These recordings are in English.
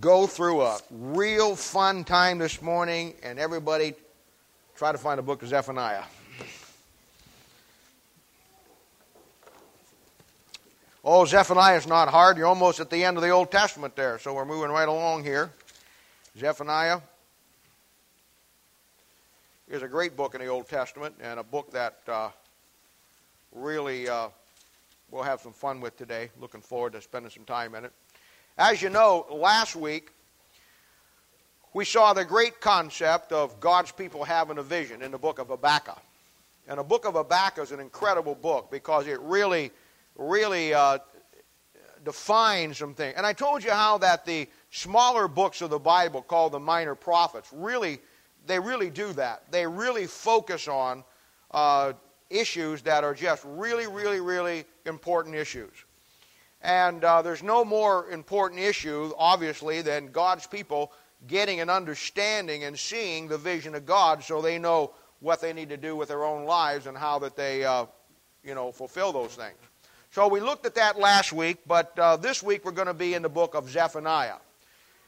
go through a real fun time this morning, and everybody try to find a book of Zephaniah. Oh, Zephaniah is not hard. You're almost at the end of the Old Testament there, so we're moving right along here. Zephaniah is a great book in the Old Testament and a book that uh, really uh, we'll have some fun with today. Looking forward to spending some time in it. As you know, last week we saw the great concept of God's people having a vision in the book of Habakkuk. And the book of Habakkuk is an incredible book because it really, really uh, defines some things. And I told you how that the smaller books of the Bible, called the minor prophets, really, they really do that. They really focus on uh, issues that are just really, really, really important issues. And uh, there's no more important issue, obviously, than God's people getting an understanding and seeing the vision of God so they know what they need to do with their own lives and how that they, uh, you know, fulfill those things. So we looked at that last week, but uh, this week we're going to be in the book of Zephaniah.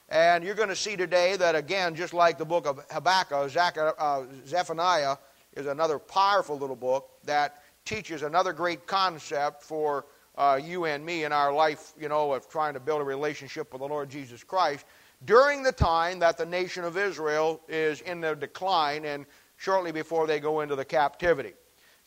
And you're going to see today that, again, just like the book of Habakkuk, uh, Zephaniah is another powerful little book that teaches another great concept for uh, you and me in our life, you know, of trying to build a relationship with the Lord Jesus Christ during the time that the nation of Israel is in their decline and shortly before they go into the captivity.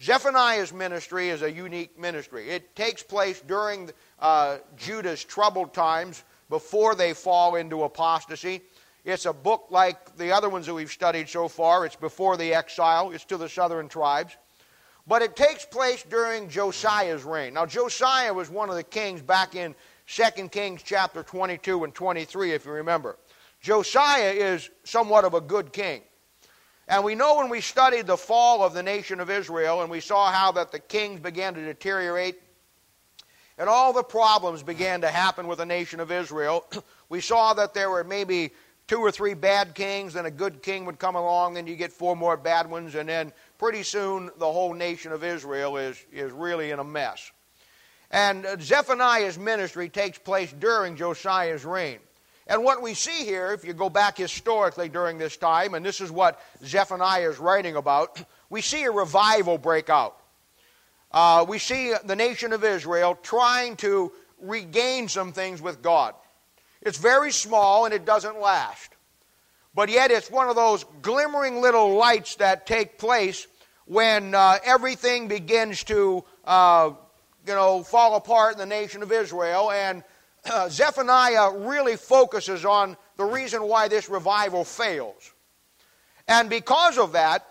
Zephaniah's ministry is a unique ministry. It takes place during uh, Judah's troubled times before they fall into apostasy. It's a book like the other ones that we've studied so far. It's before the exile, it's to the southern tribes. But it takes place during Josiah's reign. Now, Josiah was one of the kings back in 2 Kings chapter 22 and 23, if you remember. Josiah is somewhat of a good king. And we know when we studied the fall of the nation of Israel and we saw how that the kings began to deteriorate and all the problems began to happen with the nation of Israel, we saw that there were maybe two or three bad kings, then a good king would come along, and you get four more bad ones, and then pretty soon the whole nation of Israel is, is really in a mess. And Zephaniah's ministry takes place during Josiah's reign. And what we see here, if you go back historically during this time, and this is what Zephaniah is writing about, we see a revival break out. Uh, we see the nation of Israel trying to regain some things with God. It's very small and it doesn't last. But yet it's one of those glimmering little lights that take place when uh, everything begins to, uh, you know, fall apart in the nation of Israel. And uh, Zephaniah really focuses on the reason why this revival fails. And because of that,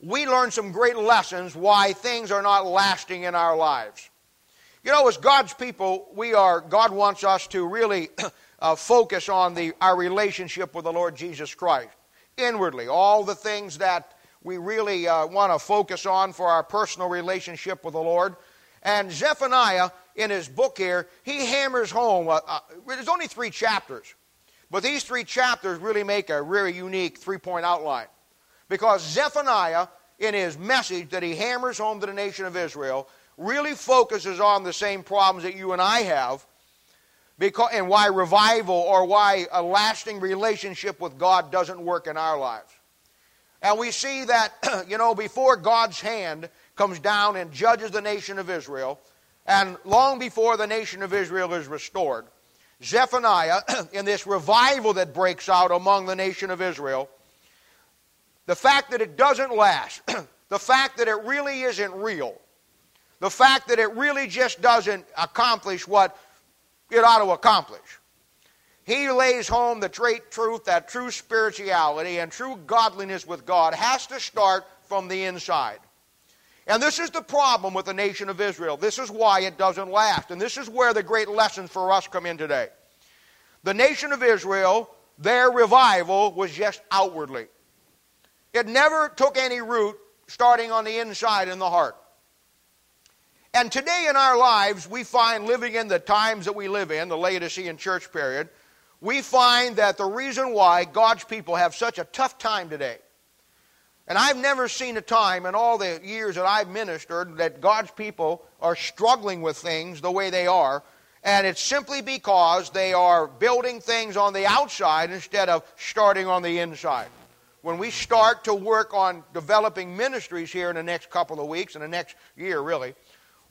we learn some great lessons why things are not lasting in our lives. You know, as God's people, we are, God wants us to really uh, focus on the, our relationship with the Lord Jesus Christ inwardly. All the things that we really uh, want to focus on for our personal relationship with the Lord. And Zephaniah, in his book here, he hammers home. Uh, uh, there's only three chapters, but these three chapters really make a really unique three point outline. Because Zephaniah, in his message that he hammers home to the nation of Israel, really focuses on the same problems that you and I have because, and why revival or why a lasting relationship with God doesn't work in our lives. And we see that, you know, before God's hand comes down and judges the nation of Israel, and long before the nation of Israel is restored, Zephaniah, in this revival that breaks out among the nation of Israel, the fact that it doesn't last, the fact that it really isn't real, the fact that it really just doesn't accomplish what it ought to accomplish. He lays home the great truth that true spirituality and true godliness with God has to start from the inside. And this is the problem with the nation of Israel. This is why it doesn't last. And this is where the great lessons for us come in today. The nation of Israel, their revival was just outwardly. It never took any root starting on the inside in the heart. And today in our lives, we find living in the times that we live in, the Laodicean church period, we find that the reason why God's people have such a tough time today, and I've never seen a time in all the years that I've ministered that God's people are struggling with things the way they are, And it's simply because they are building things on the outside instead of starting on the inside. When we start to work on developing ministries here in the next couple of weeks, in the next year really,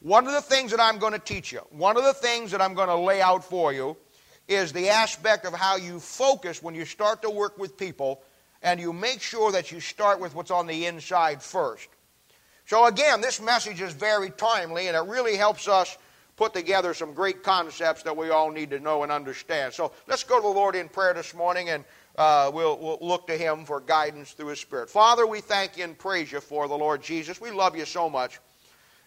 one of the things that I'm going to teach you, one of the things that I'm going to lay out for you, is the aspect of how you focus when you start to work with people and you make sure that you start with what's on the inside first. So, again, this message is very timely and it really helps us put together some great concepts that we all need to know and understand. So, let's go to the Lord in prayer this morning and uh, we'll, we'll look to Him for guidance through His Spirit. Father, we thank you and praise you for the Lord Jesus. We love you so much.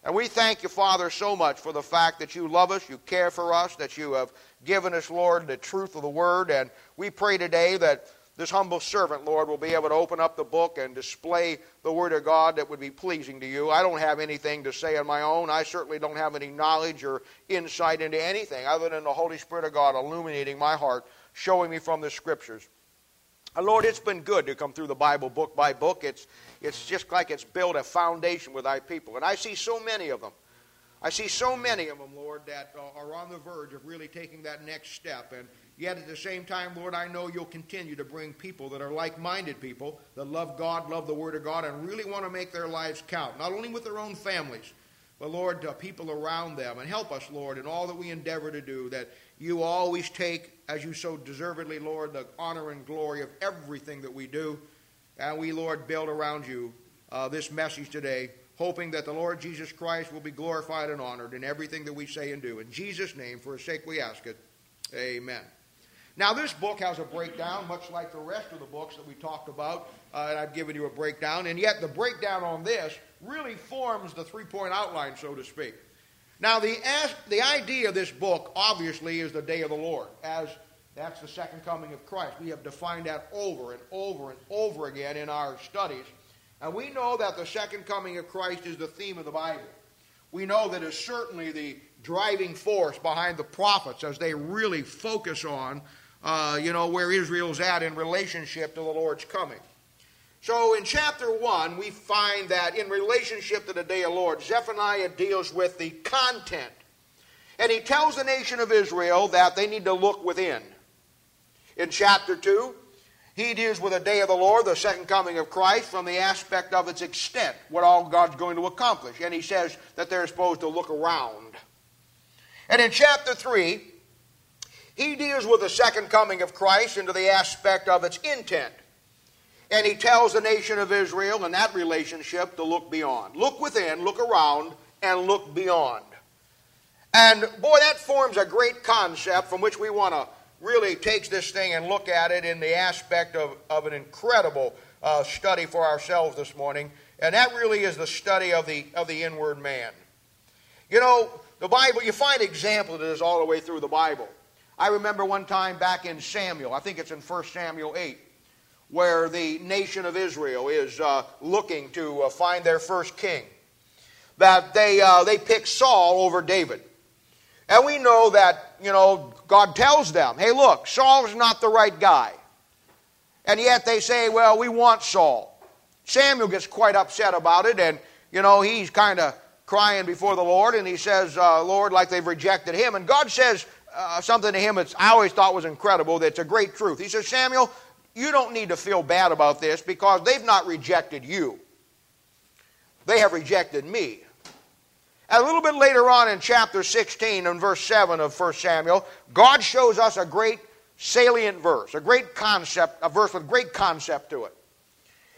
And we thank you, Father, so much for the fact that you love us, you care for us, that you have given us, Lord, the truth of the Word. And we pray today that this humble servant, Lord, will be able to open up the book and display the Word of God that would be pleasing to you. I don't have anything to say on my own. I certainly don't have any knowledge or insight into anything other than the Holy Spirit of God illuminating my heart, showing me from the Scriptures. Lord, it's been good to come through the Bible book by book. It's, it's just like it's built a foundation with thy people. And I see so many of them. I see so many of them, Lord, that are on the verge of really taking that next step. And yet at the same time, Lord, I know you'll continue to bring people that are like minded people that love God, love the Word of God, and really want to make their lives count, not only with their own families, but Lord, uh, people around them. And help us, Lord, in all that we endeavor to do, that you always take, as you so deservedly, Lord, the honor and glory of everything that we do. And we, Lord, build around you uh, this message today, hoping that the Lord Jesus Christ will be glorified and honored in everything that we say and do. In Jesus' name, for his sake we ask it. Amen. Now, this book has a breakdown, much like the rest of the books that we talked about, uh, and I've given you a breakdown. And yet, the breakdown on this really forms the three point outline, so to speak. Now, the, the idea of this book, obviously, is the day of the Lord, as that's the second coming of Christ. We have defined that over and over and over again in our studies. And we know that the second coming of Christ is the theme of the Bible. We know that it's certainly the driving force behind the prophets as they really focus on, uh, you know, where Israel's at in relationship to the Lord's coming. So in chapter 1, we find that in relationship to the day of the Lord, Zephaniah deals with the content. And he tells the nation of Israel that they need to look within. In chapter 2, he deals with the day of the Lord, the second coming of Christ, from the aspect of its extent, what all God's going to accomplish. And he says that they're supposed to look around. And in chapter 3, he deals with the second coming of Christ into the aspect of its intent. And he tells the nation of Israel in that relationship to look beyond. Look within, look around, and look beyond. And boy, that forms a great concept from which we want to really takes this thing and look at it in the aspect of, of an incredible uh, study for ourselves this morning. And that really is the study of the, of the inward man. You know, the Bible, you find examples of this all the way through the Bible. I remember one time back in Samuel, I think it's in 1 Samuel 8 where the nation of Israel is uh, looking to uh, find their first king. That they, uh, they pick Saul over David. And we know that, you know, God tells them, hey, look, Saul's not the right guy. And yet they say, well, we want Saul. Samuel gets quite upset about it, and, you know, he's kind of crying before the Lord, and he says, uh, Lord, like they've rejected him. And God says uh, something to him that I always thought was incredible, that's a great truth. He says, Samuel, you don't need to feel bad about this because they've not rejected you. They have rejected me. A little bit later on in chapter 16 and verse 7 of 1 Samuel, God shows us a great salient verse, a great concept, a verse with great concept to it.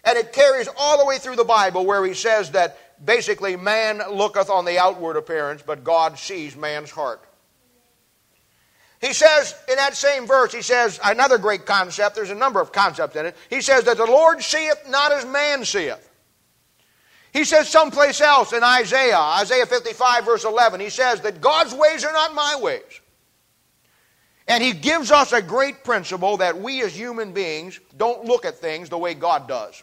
And it carries all the way through the Bible where he says that basically man looketh on the outward appearance, but God sees man's heart. He says in that same verse, he says another great concept. There's a number of concepts in it. He says that the Lord seeth not as man seeth. He says someplace else in Isaiah, Isaiah 55, verse 11, he says that God's ways are not my ways. And he gives us a great principle that we as human beings don't look at things the way God does.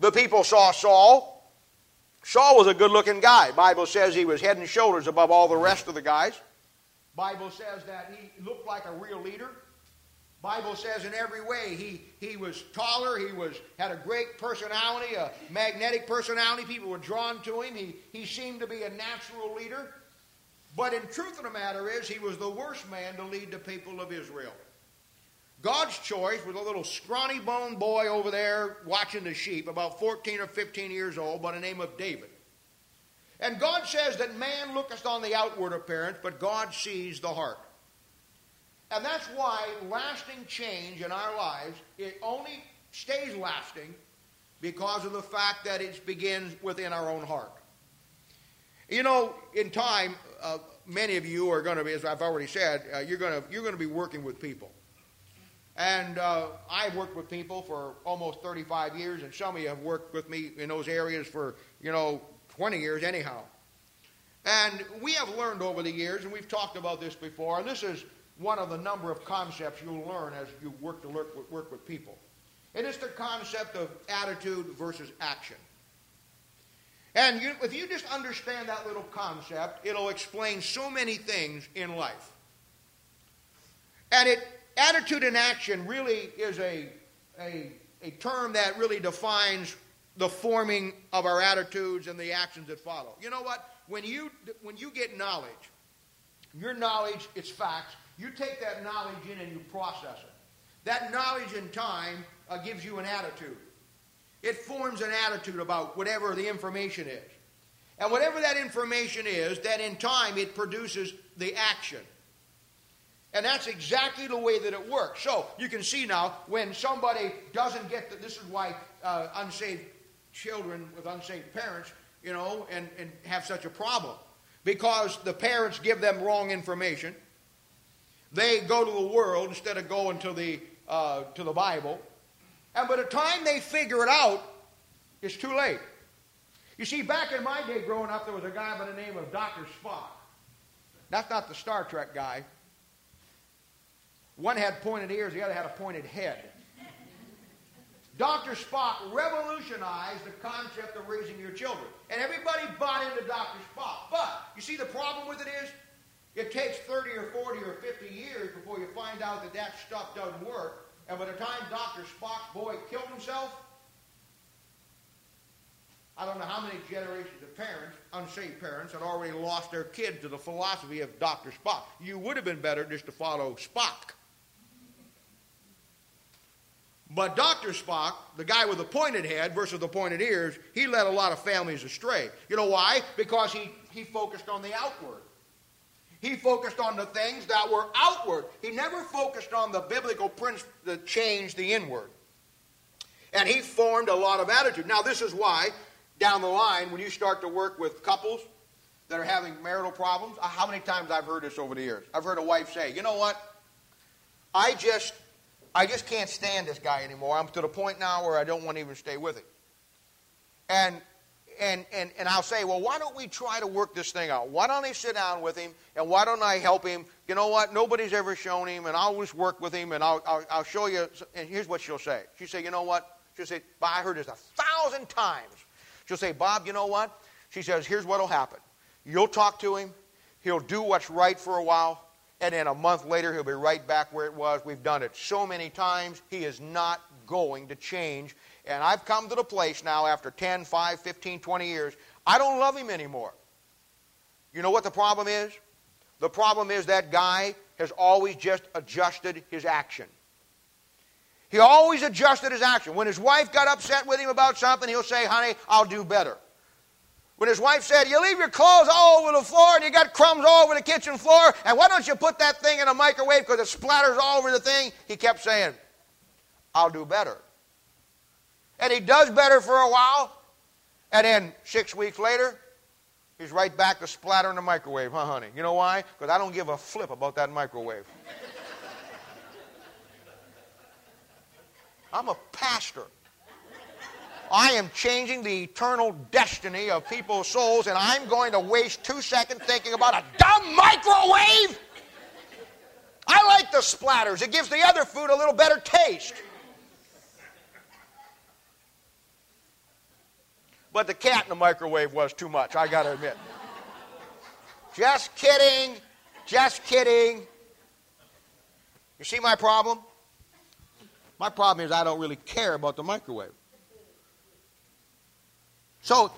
The people saw Saul. Saul was a good looking guy. Bible says he was head and shoulders above all the rest of the guys. Bible says that he looked like a real leader. Bible says in every way he, he was taller, he was had a great personality, a magnetic personality. People were drawn to him. He, he seemed to be a natural leader. But in truth of the matter is, he was the worst man to lead the people of Israel. God's choice was a little scrawny boned boy over there watching the sheep, about 14 or 15 years old, by the name of David. And God says that man looketh on the outward appearance, but God sees the heart. And that's why lasting change in our lives, it only stays lasting because of the fact that it begins within our own heart. You know, in time, uh, many of you are going to be, as I've already said, uh, you're going to you're going to be working with people. And uh, I've worked with people for almost 35 years, and some of you have worked with me in those areas for, you know, 20 years anyhow. And we have learned over the years, and we've talked about this before, and this is one of the number of concepts you'll learn as you work to work, work with people. And It is the concept of attitude versus action. And you, if you just understand that little concept, it'll explain so many things in life. And it attitude and action really is a, a, a term that really defines the forming of our attitudes and the actions that follow. You know what? When you, when you get knowledge, your knowledge, it's facts, you take that knowledge in and you process it. That knowledge in time uh, gives you an attitude. It forms an attitude about whatever the information is. And whatever that information is, that in time it produces the action. And that's exactly the way that it works. So you can see now when somebody doesn't get the, this is why uh, unsaved children with unsaved parents, you know, and, and have such a problem. Because the parents give them wrong information. They go to the world instead of going to the, uh, to the Bible. And by the time they figure it out, it's too late. You see, back in my day growing up, there was a guy by the name of Dr. Spock. That's not the Star Trek guy. One had pointed ears, the other had a pointed head. Dr. Spock revolutionized the concept of raising your children. And everybody bought into Dr. Spock. But, you see, the problem with it is, it takes 30 or 40 or 50 years before you find out that that stuff doesn't work. And by the time Dr. Spock's boy killed himself, I don't know how many generations of parents, unsaved parents, had already lost their kids to the philosophy of Dr. Spock. You would have been better just to follow Spock. But Dr. Spock, the guy with the pointed head versus the pointed ears, he led a lot of families astray. You know why? Because he, he focused on the outward. He focused on the things that were outward. He never focused on the biblical principle that changed the inward. And he formed a lot of attitude. Now, this is why, down the line, when you start to work with couples that are having marital problems, uh, how many times I've heard this over the years? I've heard a wife say, you know what? I just I just can't stand this guy anymore. I'm to the point now where I don't want to even stay with him. And and, and, and I'll say, well, why don't we try to work this thing out? Why don't I sit down with him and why don't I help him? You know what? Nobody's ever shown him, and I'll just work with him and I'll, I'll, I'll show you. And here's what she'll say She'll say, you know what? She'll say, I heard this a thousand times. She'll say, Bob, you know what? She says, here's what'll happen. You'll talk to him, he'll do what's right for a while, and then a month later he'll be right back where it was. We've done it so many times, he is not going to change. And I've come to the place now after 10, 5, 15, 20 years, I don't love him anymore. You know what the problem is? The problem is that guy has always just adjusted his action. He always adjusted his action. When his wife got upset with him about something, he'll say, Honey, I'll do better. When his wife said, You leave your clothes all over the floor and you got crumbs all over the kitchen floor, and why don't you put that thing in a microwave because it splatters all over the thing? He kept saying, I'll do better. And he does better for a while, and then six weeks later, he's right back to splattering the microwave, huh, honey? You know why? Because I don't give a flip about that microwave. I'm a pastor. I am changing the eternal destiny of people's souls, and I'm going to waste two seconds thinking about a dumb microwave? I like the splatters, it gives the other food a little better taste. But the cat in the microwave was too much, I got to admit. just kidding. Just kidding. You see my problem? My problem is I don't really care about the microwave. So,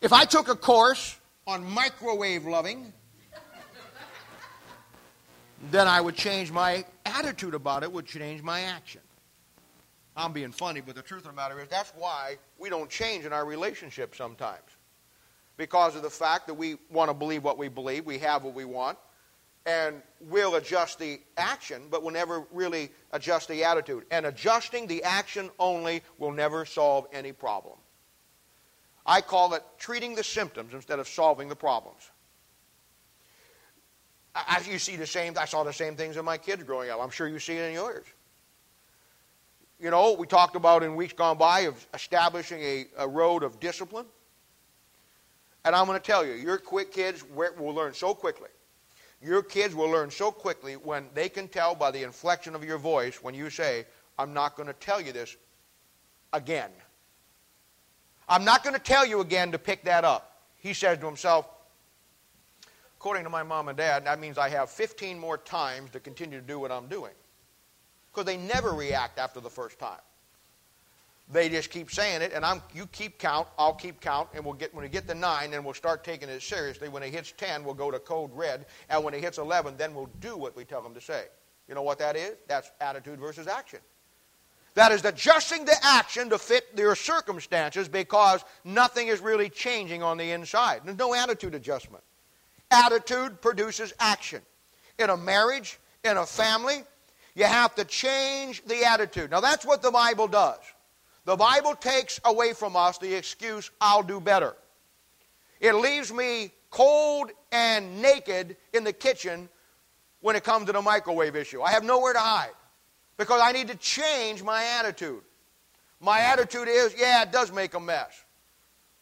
if I took a course on microwave loving, then I would change my attitude about it, would change my action. I'm being funny, but the truth of the matter is that's why we don't change in our relationship sometimes. Because of the fact that we want to believe what we believe, we have what we want, and we'll adjust the action, but we'll never really adjust the attitude. And adjusting the action only will never solve any problem. I call it treating the symptoms instead of solving the problems. I, you see the same, I saw the same things in my kids growing up. I'm sure you see it in yours. You know, we talked about in weeks gone by of establishing a, a road of discipline. And I'm going to tell you, your quick kids will learn so quickly. Your kids will learn so quickly when they can tell by the inflection of your voice when you say, I'm not going to tell you this again. I'm not going to tell you again to pick that up. He says to himself, according to my mom and dad, that means I have 15 more times to continue to do what I'm doing. Because they never react after the first time. They just keep saying it, and I'm, you keep count, I'll keep count, and we'll get when we get to nine, then we'll start taking it seriously. When it hits ten, we'll go to code red, and when it hits eleven, then we'll do what we tell them to say. You know what that is? That's attitude versus action. That is adjusting the action to fit your circumstances because nothing is really changing on the inside. There's no attitude adjustment. Attitude produces action. In a marriage, in a family, you have to change the attitude. Now, that's what the Bible does. The Bible takes away from us the excuse, I'll do better. It leaves me cold and naked in the kitchen when it comes to the microwave issue. I have nowhere to hide because I need to change my attitude. My attitude is, yeah, it does make a mess.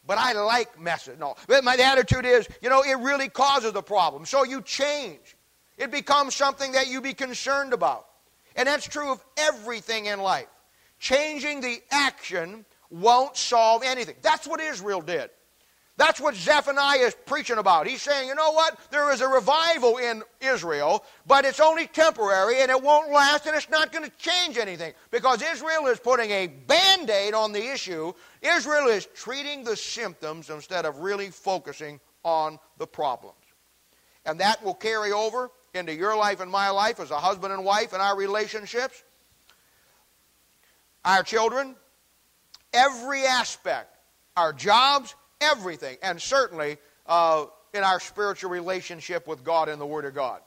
But I like messes. No. but My attitude is, you know, it really causes the problem. So you change. It becomes something that you be concerned about. And that's true of everything in life. Changing the action won't solve anything. That's what Israel did. That's what Zephaniah is preaching about. He's saying, you know what? There is a revival in Israel, but it's only temporary and it won't last and it's not going to change anything because Israel is putting a band aid on the issue. Israel is treating the symptoms instead of really focusing on the problems. And that will carry over into your life and my life as a husband and wife and our relationships our children, every aspect, our jobs, everything, and certainly uh, in our spiritual relationship with God and the Word of God.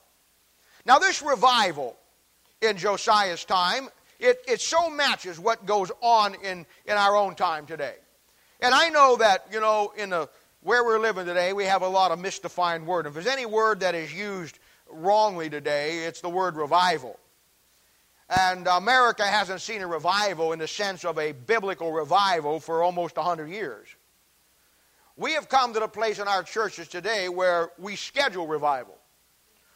Now, this revival in Josiah's time, it, it so matches what goes on in, in our own time today. And I know that, you know, in the where we're living today, we have a lot of misdefined word. If there's any word that is used wrongly today, it's the word revival. And America hasn't seen a revival in the sense of a biblical revival for almost 100 years. We have come to the place in our churches today where we schedule revival.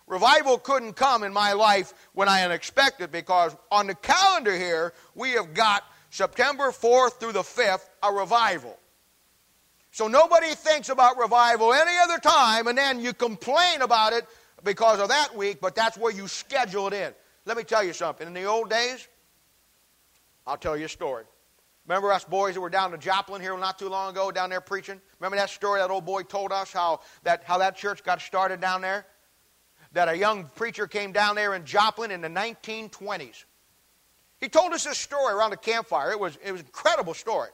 Revival couldn't come in my life when I unexpected because on the calendar here, we have got September 4th through the 5th, a revival. So nobody thinks about revival any other time, and then you complain about it because of that week, but that's where you schedule it in. Let me tell you something. In the old days, I'll tell you a story. Remember us boys that were down to Joplin here not too long ago, down there preaching? Remember that story that old boy told us how that, how that church got started down there? That a young preacher came down there in Joplin in the 1920s. He told us this story around the campfire. It was, it was an incredible story.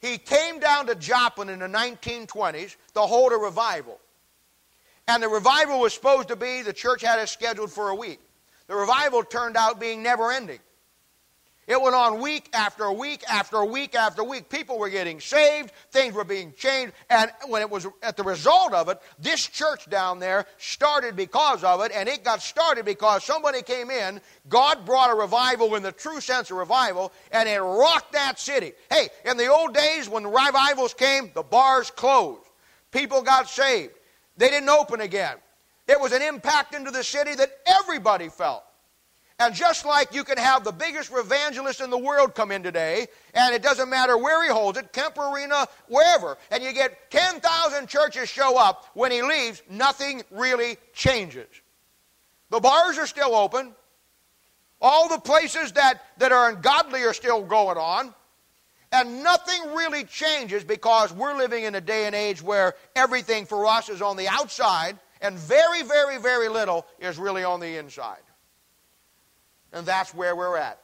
He came down to Joplin in the 1920s to hold a revival. And the revival was supposed to be, the church had it scheduled for a week. The revival turned out being never ending. It went on week after week after week after week. People were getting saved, things were being changed, and when it was at the result of it, this church down there started because of it, and it got started because somebody came in, God brought a revival in the true sense of revival, and it rocked that city. Hey, in the old days when revivals came, the bars closed. People got saved. They didn't open again. It was an impact into the city that everybody felt. And just like you can have the biggest evangelist in the world come in today, and it doesn't matter where he holds it, Kemper Arena, wherever, and you get 10,000 churches show up, when he leaves, nothing really changes. The bars are still open. All the places that, that are ungodly are still going on. And nothing really changes because we're living in a day and age where everything for us is on the outside and very, very, very little is really on the inside. And that's where we're at.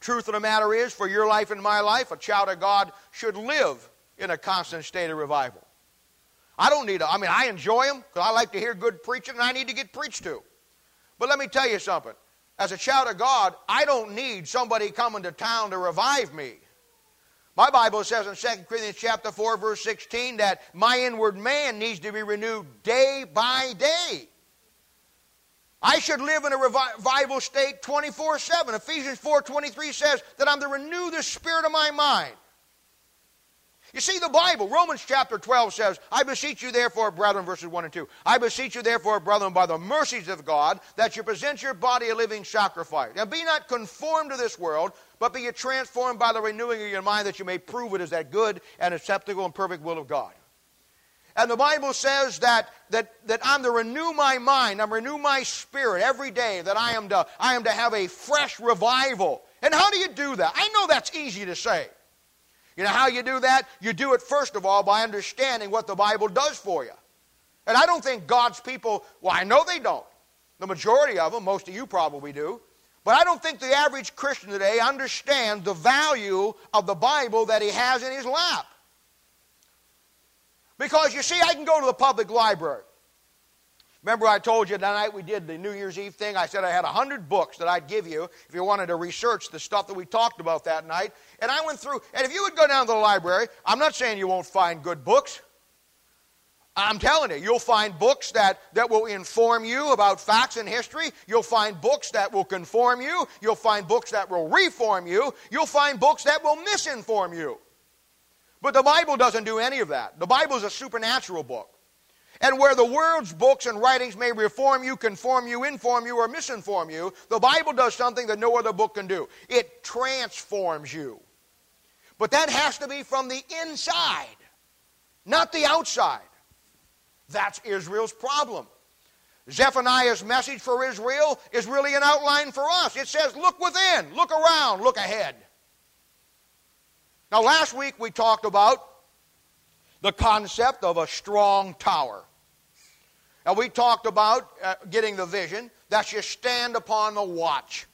Truth of the matter is, for your life and my life, a child of God should live in a constant state of revival. I don't need, a, I mean, I enjoy them because I like to hear good preaching and I need to get preached to. But let me tell you something. As a child of God, I don't need somebody coming to town to revive me. My Bible says in 2 Corinthians chapter 4, verse 16, that my inward man needs to be renewed day by day. I should live in a revival state 24 7. Ephesians 4 23 says that I'm to renew the spirit of my mind. You see, the Bible, Romans chapter 12 says, I beseech you therefore, brethren, verses 1 and 2. I beseech you therefore, brethren, by the mercies of God, that you present your body a living sacrifice. Now be not conformed to this world, but be transformed by the renewing of your mind, that you may prove it is that good and acceptable and perfect will of God. And the Bible says that, that, that I'm to renew my mind, I'm to renew my spirit every day, that I am, to, I am to have a fresh revival. And how do you do that? I know that's easy to say. You know how you do that? You do it, first of all, by understanding what the Bible does for you. And I don't think God's people, well, I know they don't. The majority of them, most of you probably do. But I don't think the average Christian today understands the value of the Bible that he has in his lap. Because you see, I can go to the public library. Remember, I told you that night we did the New Year's Eve thing? I said I had 100 books that I'd give you if you wanted to research the stuff that we talked about that night. And I went through, and if you would go down to the library, I'm not saying you won't find good books. I'm telling you, you'll find books that, that will inform you about facts and history. You'll find books that will conform you. You'll find books that will reform you. You'll find books that will misinform you. But the Bible doesn't do any of that. The Bible is a supernatural book. And where the world's books and writings may reform you, conform you, inform you, or misinform you, the Bible does something that no other book can do. It transforms you. But that has to be from the inside, not the outside. That's Israel's problem. Zephaniah's message for Israel is really an outline for us. It says, Look within, look around, look ahead. Now, last week we talked about the concept of a strong tower. And we talked about uh, getting the vision that you stand upon the watch,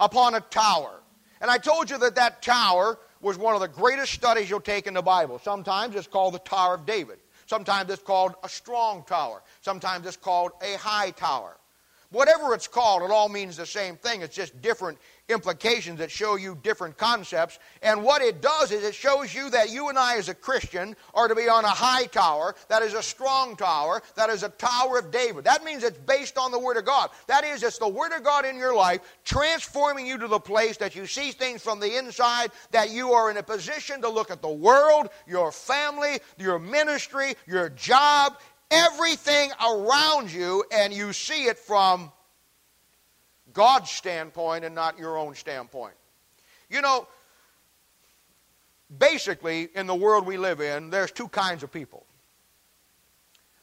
upon a tower. And I told you that that tower was one of the greatest studies you'll take in the Bible. Sometimes it's called the Tower of David. Sometimes it's called a strong tower. Sometimes it's called a high tower. Whatever it's called, it all means the same thing. It's just different implications that show you different concepts. And what it does is it shows you that you and I, as a Christian, are to be on a high tower, that is a strong tower, that is a tower of David. That means it's based on the Word of God. That is, it's the Word of God in your life transforming you to the place that you see things from the inside, that you are in a position to look at the world, your family, your ministry, your job, everything around you, and you see it from God's standpoint and not your own standpoint. You know, basically, in the world we live in, there's two kinds of people.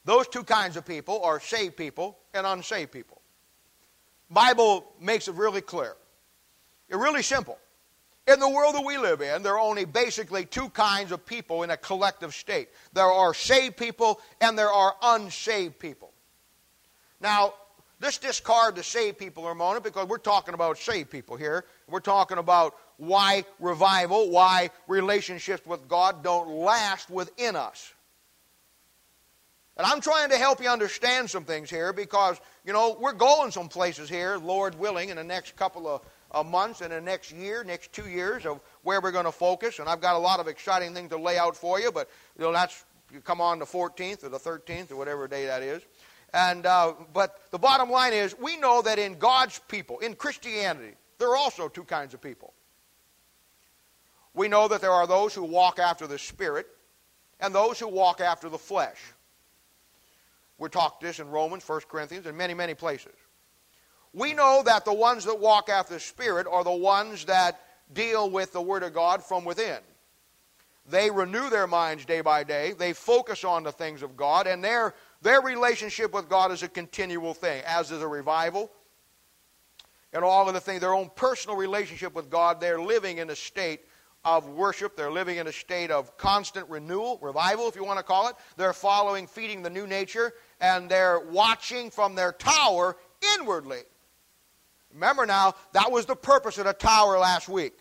Those two kinds of people are saved people and unsaved people. Bible makes it really clear. It's really simple. In the world that we live in, there are only basically two kinds of people in a collective state. There are saved people and there are unsaved people. Now, Let's discard the saved people a moment because we're talking about saved people here. We're talking about why revival, why relationships with God don't last within us. And I'm trying to help you understand some things here because, you know, we're going some places here, Lord willing, in the next couple of uh, months and the next year, next two years of where we're going to focus. And I've got a lot of exciting things to lay out for you, but, you know, that's, you come on the 14th or the 13th or whatever day that is. And, uh, but the bottom line is, we know that in God's people, in Christianity, there are also two kinds of people. We know that there are those who walk after the Spirit and those who walk after the flesh. We talked this in Romans, 1 Corinthians, and many, many places. We know that the ones that walk after the Spirit are the ones that deal with the Word of God from within. They renew their minds day by day. They focus on the things of God, and they're their relationship with God is a continual thing, as is a revival and all of the things. Their own personal relationship with God, they're living in a state of worship. They're living in a state of constant renewal, revival, if you want to call it. They're following, feeding the new nature. and they're watching from their tower inwardly. Remember now, that was the purpose of the tower last week.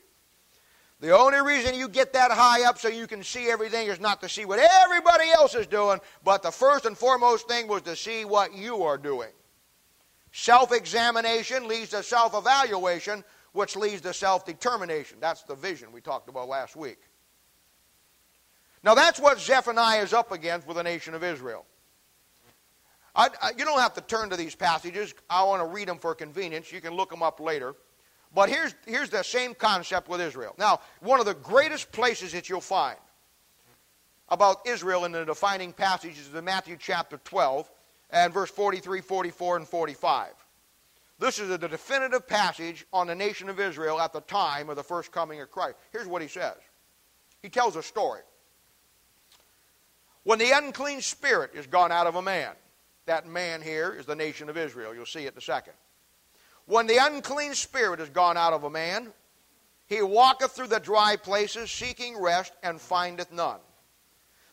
The only reason you get that high up so you can see everything is not to see what everybody else is doing, but the first and foremost thing was to see what you are doing. Self examination leads to self evaluation, which leads to self determination. That's the vision we talked about last week. Now, that's what Zephaniah is up against with the nation of Israel. I, I, you don't have to turn to these passages. I want to read them for convenience. You can look them up later. But here's, here's the same concept with Israel. Now, one of the greatest places that you'll find about Israel in the defining passages is in Matthew chapter 12 and verse 43, 44, and 45. This is the definitive passage on the nation of Israel at the time of the first coming of Christ. Here's what he says He tells a story. When the unclean spirit is gone out of a man, that man here is the nation of Israel. You'll see it in a second. When the unclean spirit is gone out of a man, he walketh through the dry places, seeking rest, and findeth none.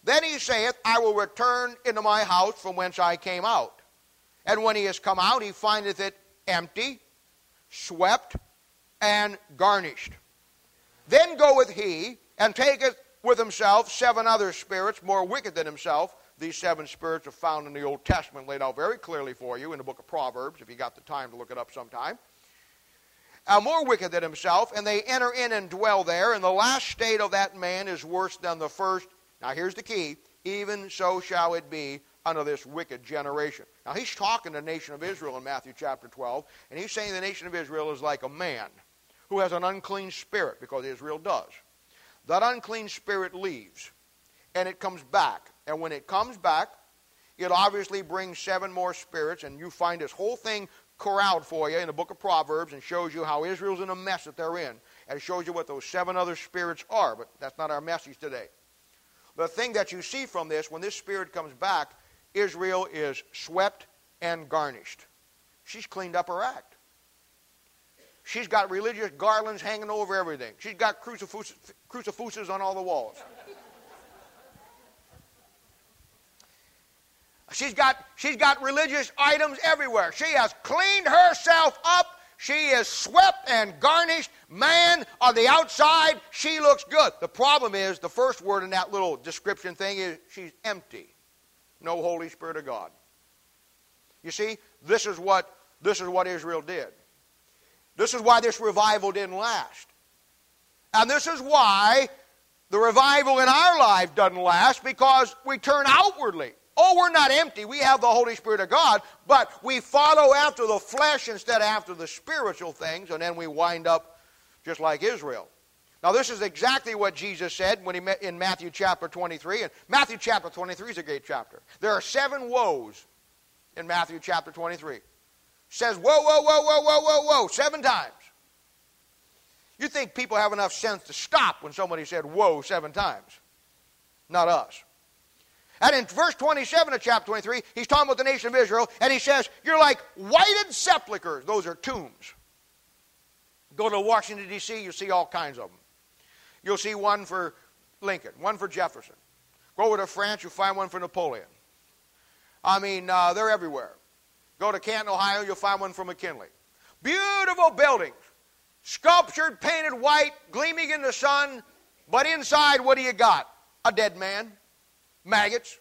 Then he saith, I will return into my house from whence I came out. And when he is come out, he findeth it empty, swept, and garnished. Then goeth he, and taketh with himself seven other spirits more wicked than himself, these seven spirits are found in the Old Testament, laid out very clearly for you in the book of Proverbs, if you got the time to look it up sometime. Are more wicked than himself, and they enter in and dwell there, and the last state of that man is worse than the first. Now, here's the key even so shall it be under this wicked generation. Now, he's talking to the nation of Israel in Matthew chapter 12, and he's saying the nation of Israel is like a man who has an unclean spirit, because Israel does. That unclean spirit leaves, and it comes back. And when it comes back, it obviously brings seven more spirits, and you find this whole thing corralled for you in the book of Proverbs and shows you how Israel's in a mess that they're in. And shows you what those seven other spirits are, but that's not our message today. The thing that you see from this, when this spirit comes back, Israel is swept and garnished. She's cleaned up her act. She's got religious garlands hanging over everything. She's got crucifixes on all the walls. She's got, she's got religious items everywhere. She has cleaned herself up. She is swept and garnished. Man, on the outside, she looks good. The problem is, the first word in that little description thing is she's empty. No Holy Spirit of God. You see, this is what, this is what Israel did. This is why this revival didn't last. And this is why the revival in our life doesn't last because we turn outwardly. Oh, we're not empty. We have the Holy Spirit of God, but we follow after the flesh instead of after the spiritual things, and then we wind up just like Israel. Now, this is exactly what Jesus said when he met in Matthew chapter 23. And Matthew chapter 23 is a great chapter. There are seven woes in Matthew chapter 23. It says, whoa, whoa, whoa, whoa, whoa, whoa, whoa, seven times. You think people have enough sense to stop when somebody said whoa seven times? Not us. And in verse 27 of chapter 23, he's talking about the nation of Israel, and he says, You're like whited sepulchres. Those are tombs. Go to Washington, D.C., you see all kinds of them. You'll see one for Lincoln, one for Jefferson. Go over to France, you'll find one for Napoleon. I mean, uh, they're everywhere. Go to Canton, Ohio, you'll find one for McKinley. Beautiful buildings, sculptured, painted white, gleaming in the sun, but inside, what do you got? A dead man maggots,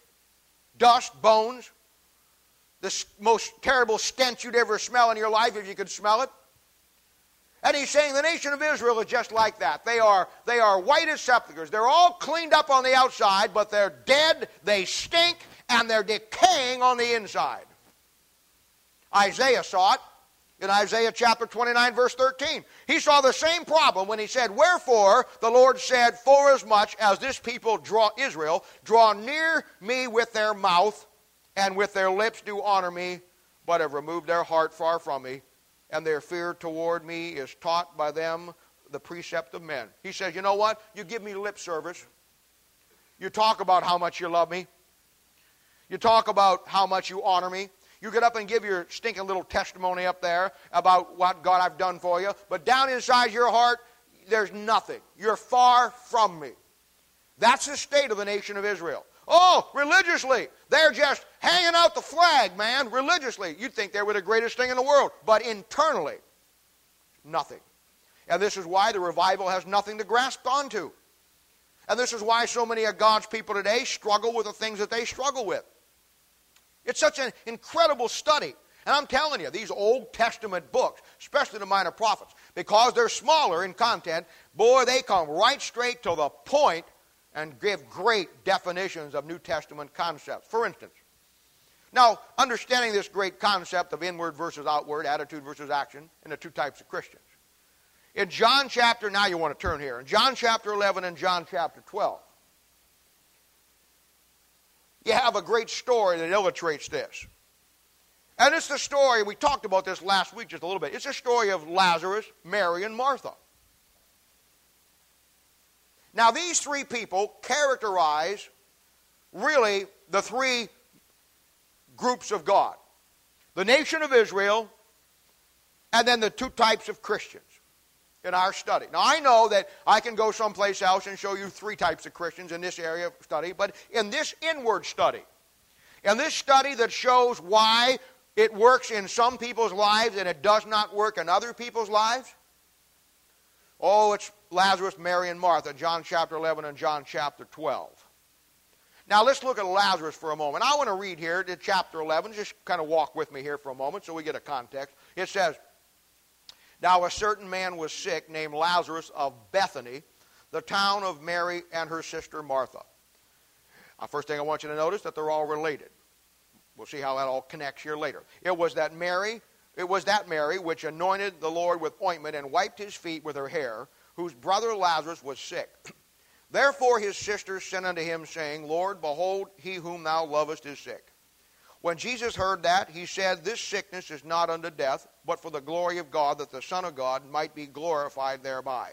dust, bones, the most terrible stench you'd ever smell in your life if you could smell it. And he's saying the nation of Israel is just like that. They are, they are white as sepulchres. They're all cleaned up on the outside, but they're dead, they stink, and they're decaying on the inside. Isaiah saw it in Isaiah chapter 29, verse 13. He saw the same problem when he said, Wherefore the Lord said, Forasmuch as this people draw Israel, draw near me with their mouth, and with their lips do honor me, but have removed their heart far from me, and their fear toward me is taught by them the precept of men. He says, You know what? You give me lip service. You talk about how much you love me. You talk about how much you honor me. You get up and give your stinking little testimony up there about what God I've done for you, but down inside your heart, there's nothing. You're far from me. That's the state of the nation of Israel. Oh, religiously. They're just hanging out the flag, man, religiously. You'd think they were the greatest thing in the world. But internally, nothing. And this is why the revival has nothing to grasp onto. And this is why so many of God's people today struggle with the things that they struggle with. It's such an incredible study. And I'm telling you, these Old Testament books, especially the minor prophets, because they're smaller in content, boy, they come right straight to the point and give great definitions of New Testament concepts. For instance, now, understanding this great concept of inward versus outward, attitude versus action, and the two types of Christians. In John chapter, now you want to turn here, in John chapter 11 and John chapter 12, you have a great story that illustrates this. And it's the story, we talked about this last week just a little bit. It's the story of Lazarus, Mary, and Martha. Now, these three people characterize really the three groups of God the nation of Israel, and then the two types of Christians in our study. Now, I know that I can go someplace else and show you three types of Christians in this area of study, but in this inward study, in this study that shows why it works in some people's lives and it does not work in other people's lives, oh, it's Lazarus, Mary, and Martha, John chapter 11 and John chapter 12. Now let's look at Lazarus for a moment. I want to read here to chapter 11. Just kind of walk with me here for a moment so we get a context. It says, Now a certain man was sick named Lazarus of Bethany, the town of Mary and her sister Martha. Now, first thing I want you to notice that they're all related. We'll see how that all connects here later. It was that Mary, it was that Mary which anointed the Lord with ointment and wiped his feet with her hair whose brother Lazarus was sick. Therefore his sisters sent unto him, saying, Lord, behold, he whom thou lovest is sick. When Jesus heard that, he said, This sickness is not unto death, but for the glory of God, that the Son of God might be glorified thereby.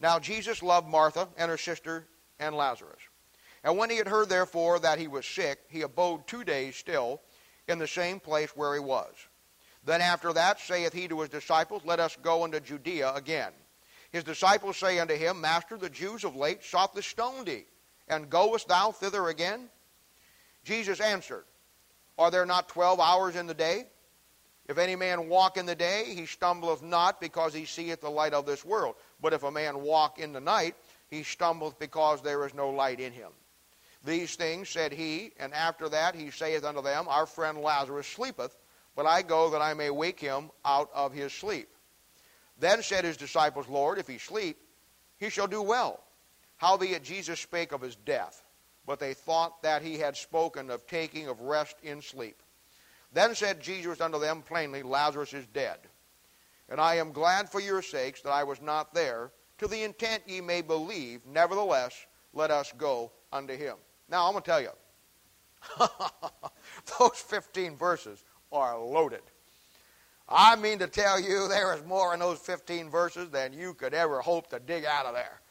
Now Jesus loved Martha and her sister and Lazarus. And when he had heard, therefore, that he was sick, he abode two days still in the same place where he was. Then after that saith he to his disciples, Let us go into Judea again. His disciples say unto him, Master, the Jews of late sought to stone thee, and goest thou thither again? Jesus answered, Are there not twelve hours in the day? If any man walk in the day, he stumbleth not, because he seeth the light of this world. But if a man walk in the night, he stumbleth, because there is no light in him. These things said he, and after that he saith unto them, Our friend Lazarus sleepeth, but I go that I may wake him out of his sleep. Then said his disciples, Lord, if he sleep, he shall do well. Howbeit Jesus spake of his death, but they thought that he had spoken of taking of rest in sleep. Then said Jesus unto them plainly, Lazarus is dead. And I am glad for your sakes that I was not there, to the intent ye may believe. Nevertheless, let us go unto him. Now, I'm going to tell you, those 15 verses are loaded. I mean to tell you, there is more in those 15 verses than you could ever hope to dig out of there.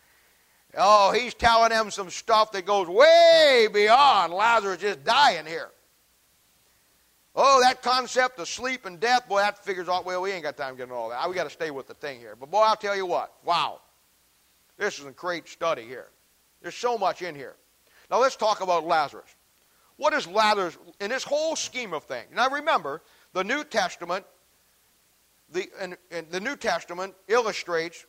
Oh, he's telling them some stuff that goes way beyond Lazarus just dying here. Oh, that concept of sleep and death, boy, that figures out. Well, we ain't got time getting all that. We got to stay with the thing here. But boy, I'll tell you what. Wow, this is a great study here. There's so much in here. Now let's talk about Lazarus. What is Lazarus in this whole scheme of things? Now remember, the New Testament the, and, and the New Testament illustrates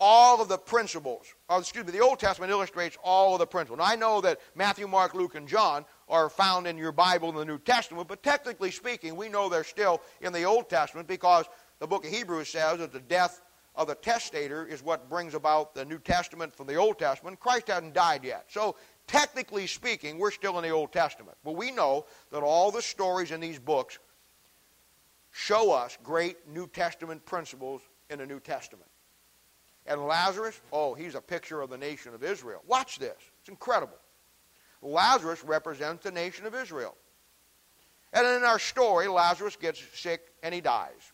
all of the principles. Or, excuse me, the Old Testament illustrates all of the principles. Now, I know that Matthew, Mark, Luke, and John are found in your Bible in the New Testament, but technically speaking, we know they're still in the Old Testament because the book of Hebrews says that the death of the testator is what brings about the New Testament from the Old Testament. Christ hasn't died yet. So, technically speaking, we're still in the Old Testament. But we know that all the stories in these books show us great New Testament principles in the New Testament. And Lazarus, oh, he's a picture of the nation of Israel. Watch this. It's incredible. Lazarus represents the nation of Israel. And in our story, Lazarus gets sick and he dies.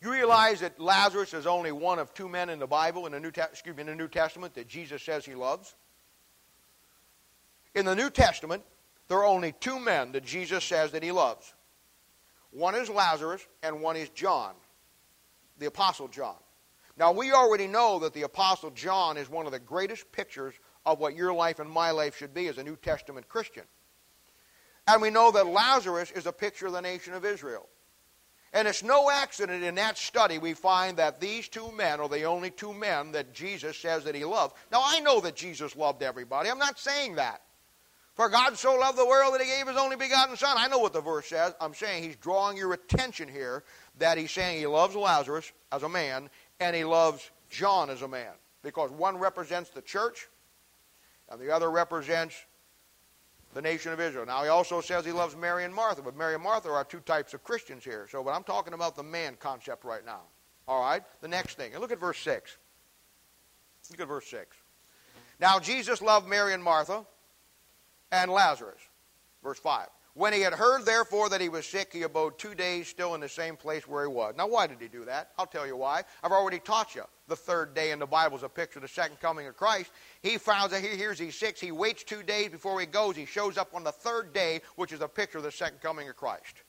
You realize that Lazarus is only one of two men in the Bible, in the New, excuse me, in the New Testament, that Jesus says he loves? In the New Testament, there are only two men that Jesus says that he loves. One is Lazarus, and one is John, the Apostle John. Now, we already know that the Apostle John is one of the greatest pictures of what your life and my life should be as a New Testament Christian. And we know that Lazarus is a picture of the nation of Israel. And it's no accident in that study we find that these two men are the only two men that Jesus says that he loved. Now, I know that Jesus loved everybody. I'm not saying that. For God so loved the world that he gave his only begotten Son. I know what the verse says. I'm saying he's drawing your attention here that he's saying he loves Lazarus as a man and he loves John as a man. Because one represents the church and the other represents the nation of Israel. Now, he also says he loves Mary and Martha, but Mary and Martha are two types of Christians here. So, but I'm talking about the man concept right now. All right? The next thing. And look at verse 6. Look at verse 6. Now, Jesus loved Mary and Martha and Lazarus. Verse 5. When he had heard, therefore, that he was sick, he abode two days still in the same place where he was. Now, why did he do that? I'll tell you why. I've already taught you. The third day in the Bible is a picture of the second coming of Christ. He finds that he hears he's sick. He waits two days before he goes. He shows up on the third day, which is a picture of the second coming of Christ.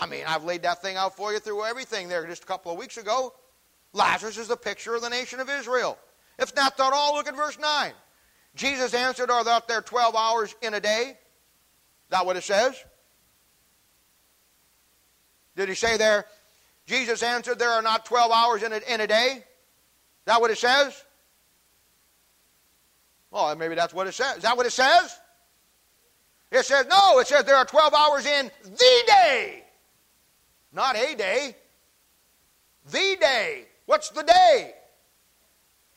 I mean, I've laid that thing out for you through everything there just a couple of weeks ago. Lazarus is the picture of the nation of Israel. If not that all, look at verse 9. Jesus answered, Are thou there 12 hours in a day? That what it says? Did he say there, Jesus answered, There are not 12 hours in a, in a day? That what it says? Well, maybe that's what it says. Is that what it says? It says, no, it says there are 12 hours in the day. Not a day. The day. What's the day?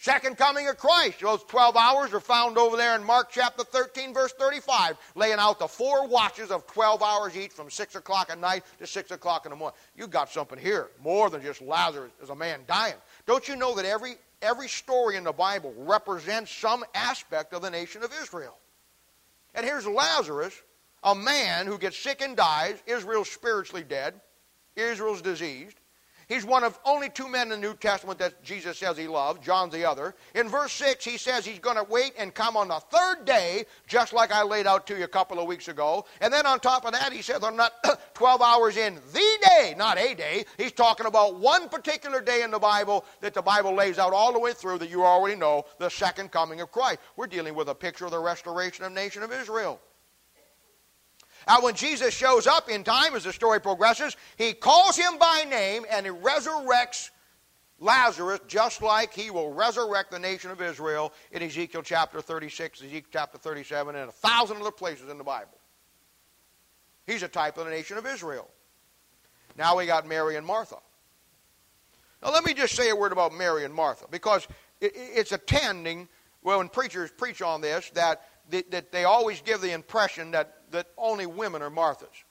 Second coming of Christ. Those 12 hours are found over there in Mark chapter 13, verse 35, laying out the four watches of 12 hours each from 6 o'clock at night to 6 o'clock in the morning. You got something here, more than just Lazarus as a man dying. Don't you know that every, every story in the Bible represents some aspect of the nation of Israel? And here's Lazarus, a man who gets sick and dies. Israel's spiritually dead, Israel's diseased. He's one of only two men in the New Testament that Jesus says he loved. John's the other. In verse 6, he says he's going to wait and come on the third day, just like I laid out to you a couple of weeks ago. And then on top of that, he says, I'm not 12 hours in the day, not a day. He's talking about one particular day in the Bible that the Bible lays out all the way through that you already know, the second coming of Christ. We're dealing with a picture of the restoration of nation of Israel. Now, when Jesus shows up in time, as the story progresses, he calls him by name and he resurrects Lazarus just like he will resurrect the nation of Israel in Ezekiel chapter 36, Ezekiel chapter 37, and a thousand other places in the Bible. He's a type of the nation of Israel. Now we got Mary and Martha. Now let me just say a word about Mary and Martha because it's attending, well, when preachers preach on this, that, that they always give the impression that that only women are Marthas.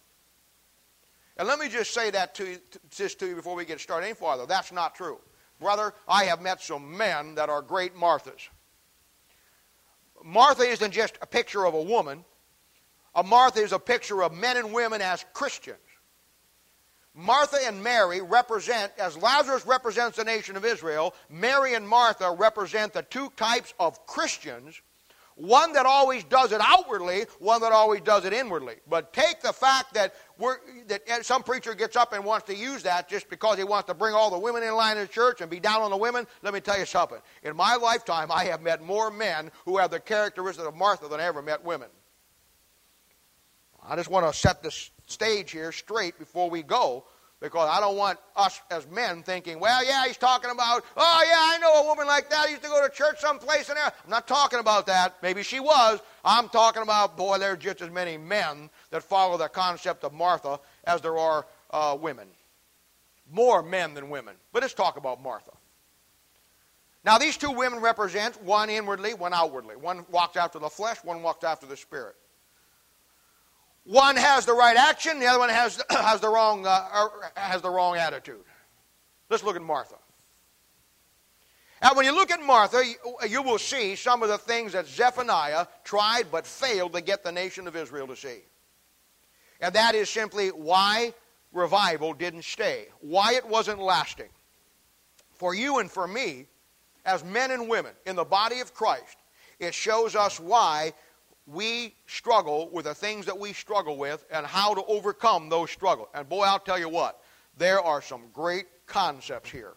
And let me just say that to, just to you before we get started any farther. That's not true. Brother, I have met some men that are great Marthas. Martha isn't just a picture of a woman. A Martha is a picture of men and women as Christians. Martha and Mary represent, as Lazarus represents the nation of Israel, Mary and Martha represent the two types of Christians one that always does it outwardly, one that always does it inwardly. But take the fact that we're, that eh, some preacher gets up and wants to use that just because he wants to bring all the women in line in the church and be down on the women. Let me tell you something. In my lifetime, I have met more men who have the characteristics of Martha than I ever met women. I just want to set the stage here straight before we go because I don't want us as men thinking, well, yeah, he's talking about, oh, yeah, I know a woman like that. I used to go to church someplace in there. I'm not talking about that. Maybe she was. I'm talking about, boy, there are just as many men that follow the concept of Martha as there are uh, women. More men than women. But let's talk about Martha. Now, these two women represent one inwardly, one outwardly. One walks after the flesh, one walks after the spirit. One has the right action, the other one has, has, the, wrong, uh, has the wrong attitude. Let's look at Martha. Now, when you look at Martha, you, you will see some of the things that Zephaniah tried but failed to get the nation of Israel to see. And that is simply why revival didn't stay, why it wasn't lasting. For you and for me, as men and women in the body of Christ, it shows us why we struggle with the things that we struggle with and how to overcome those struggles. And boy, I'll tell you what, there are some great concepts here.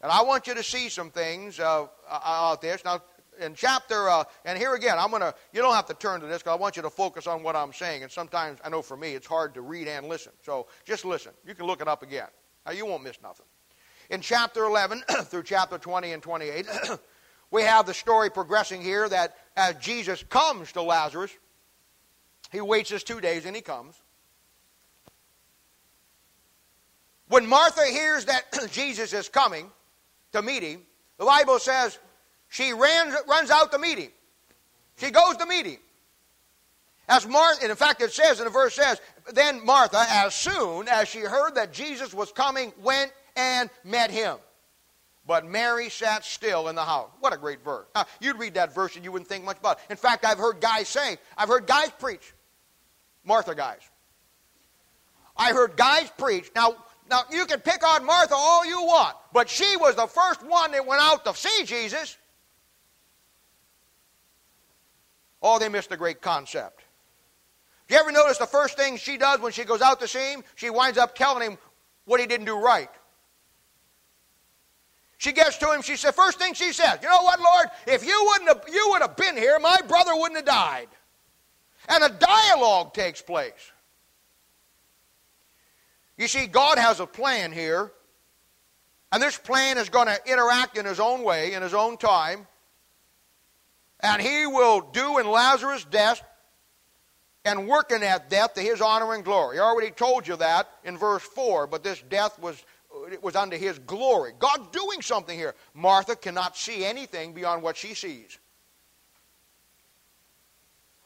And I want you to see some things uh, out this. Now, in chapter, uh, and here again, I'm going to, you don't have to turn to this because I want you to focus on what I'm saying. And sometimes, I know for me, it's hard to read and listen. So just listen. You can look it up again. Now, you won't miss nothing. In chapter 11 through chapter 20 and 28, we have the story progressing here that as Jesus comes to Lazarus, he waits his two days and he comes. When Martha hears that Jesus is coming to meet him, the Bible says she ran, runs out to meet him. She goes to meet him. As Martha, in fact, it says, in the verse says, then Martha, as soon as she heard that Jesus was coming, went and met him. But Mary sat still in the house. What a great verse. Now, you'd read that verse and you wouldn't think much about it. In fact, I've heard guys say, I've heard guys preach. Martha guys. I heard guys preach. Now, now you can pick on Martha all you want, but she was the first one that went out to see Jesus. Oh, they missed a great concept. Do you ever notice the first thing she does when she goes out to see him? She winds up telling him what he didn't do right. She gets to him, she said, first thing she says, you know what, Lord? If you wouldn't have, you would have been here, my brother wouldn't have died. And a dialogue takes place. You see, God has a plan here, and this plan is going to interact in His own way, in His own time. And He will do in Lazarus' death and work in that death to His honor and glory. He already told you that in verse 4, but this death was, it was unto His glory. God's doing something here. Martha cannot see anything beyond what she sees.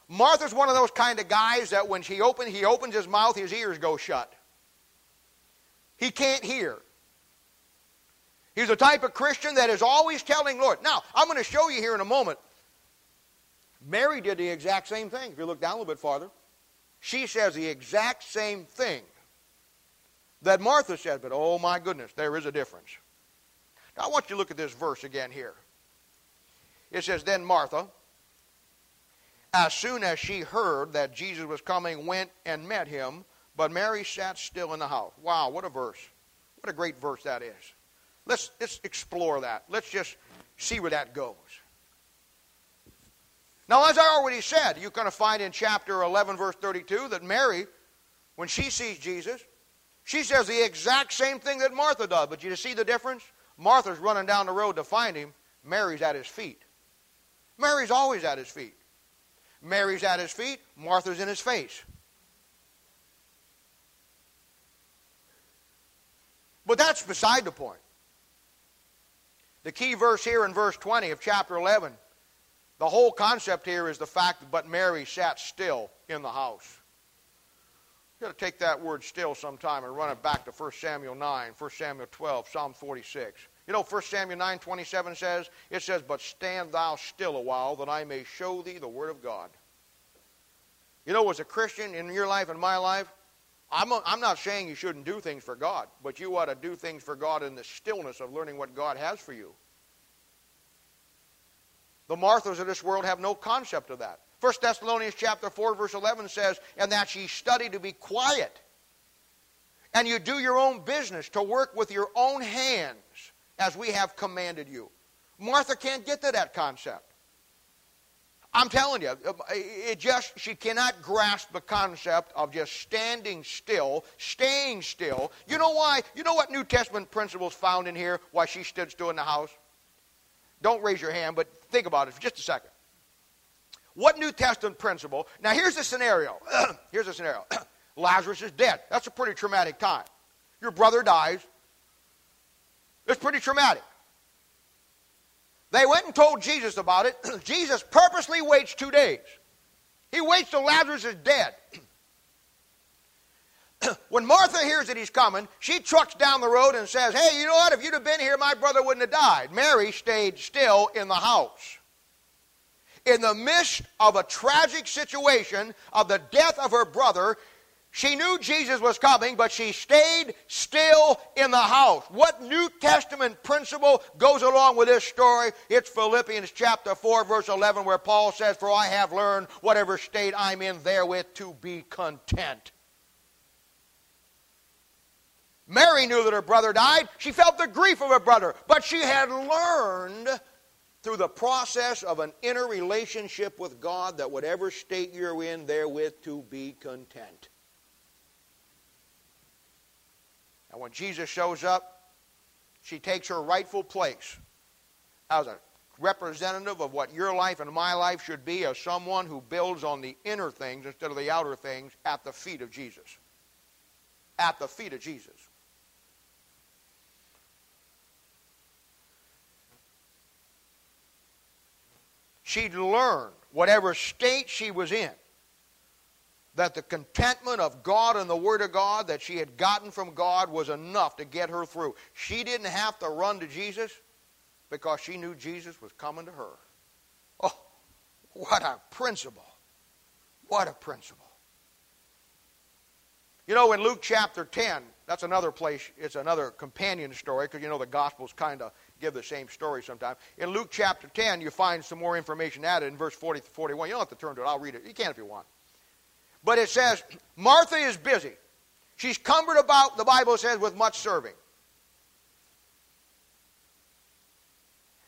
Martha's one of those kind of guys that when he, open, he opens his mouth, his ears go shut. He can't hear. He's the type of Christian that is always telling Lord. Now, I'm going to show you here in a moment. Mary did the exact same thing. If you look down a little bit farther, she says the exact same thing that Martha said, but oh my goodness, there is a difference. Now, I want you to look at this verse again here. It says, Then Martha, as soon as she heard that Jesus was coming, went and met him, but Mary sat still in the house. Wow, what a verse. What a great verse that is. Let's, let's explore that. Let's just see where that goes. Now, as I already said, you're going to find in chapter 11, verse 32, that Mary, when she sees Jesus, she says the exact same thing that Martha does. But you see the difference? Martha's running down the road to find him. Mary's at his feet. Mary's always at his feet. Mary's at his feet. Martha's in his face. But that's beside the point. The key verse here in verse 20 of chapter 11, the whole concept here is the fact that but Mary sat still in the house. You've got to take that word still sometime and run it back to 1 Samuel 9, 1 Samuel 12, Psalm 46. You know, 1 Samuel 9, 27 says, it says, But stand thou still a while, that I may show thee the word of God. You know, as a Christian in your life and my life, I'm, a, I'm not saying you shouldn't do things for God, but you ought to do things for God in the stillness of learning what God has for you. The Marthas of this world have no concept of that. 1 Thessalonians chapter 4, verse 11 says, And that ye study to be quiet, and you do your own business, to work with your own hands, as we have commanded you. Martha can't get to that concept. I'm telling you, um, it just she cannot grasp the concept of just standing still, staying still. You know why? You know what New Testament principles found in here? Why she stood still in the house? Don't raise your hand, but think about it for just a second. What New Testament principle? Now here's the scenario. here's the scenario. Lazarus is dead. That's a pretty traumatic time. Your brother dies. It's pretty traumatic. They went and told Jesus about it. Jesus purposely waits two days. He waits till Lazarus is dead. when Martha hears that he's coming, she trucks down the road and says, Hey, you know what? If you'd have been here, my brother wouldn't have died. Mary stayed still in the house. In the midst of a tragic situation of the death of her brother, she knew Jesus was coming, but she stayed still in the house. What New Testament principle goes along with this story? It's Philippians chapter 4, verse 11, where Paul says, For I have learned whatever state I'm in therewith to be content. Mary knew that her brother died. She felt the grief of her brother, but she had learned through the process of an inner relationship with God that whatever state you're in, therewith to be content. And when Jesus shows up, she takes her rightful place as a representative of what your life and my life should be as someone who builds on the inner things instead of the outer things at the feet of Jesus. At the feet of Jesus. She'd learned, whatever state she was in, that the contentment of God and the Word of God that she had gotten from God was enough to get her through. She didn't have to run to Jesus because she knew Jesus was coming to her. Oh, what a principle! What a principle. You know, in Luke chapter 10, that's another place, it's another companion story because you know the Gospels kind of give the same story sometimes. In Luke chapter 10, you find some more information added in verse 40 to 41. You don't have to turn to it, I'll read it. You can if you want. But it says, Martha is busy. She's cumbered about, the Bible says, with much serving.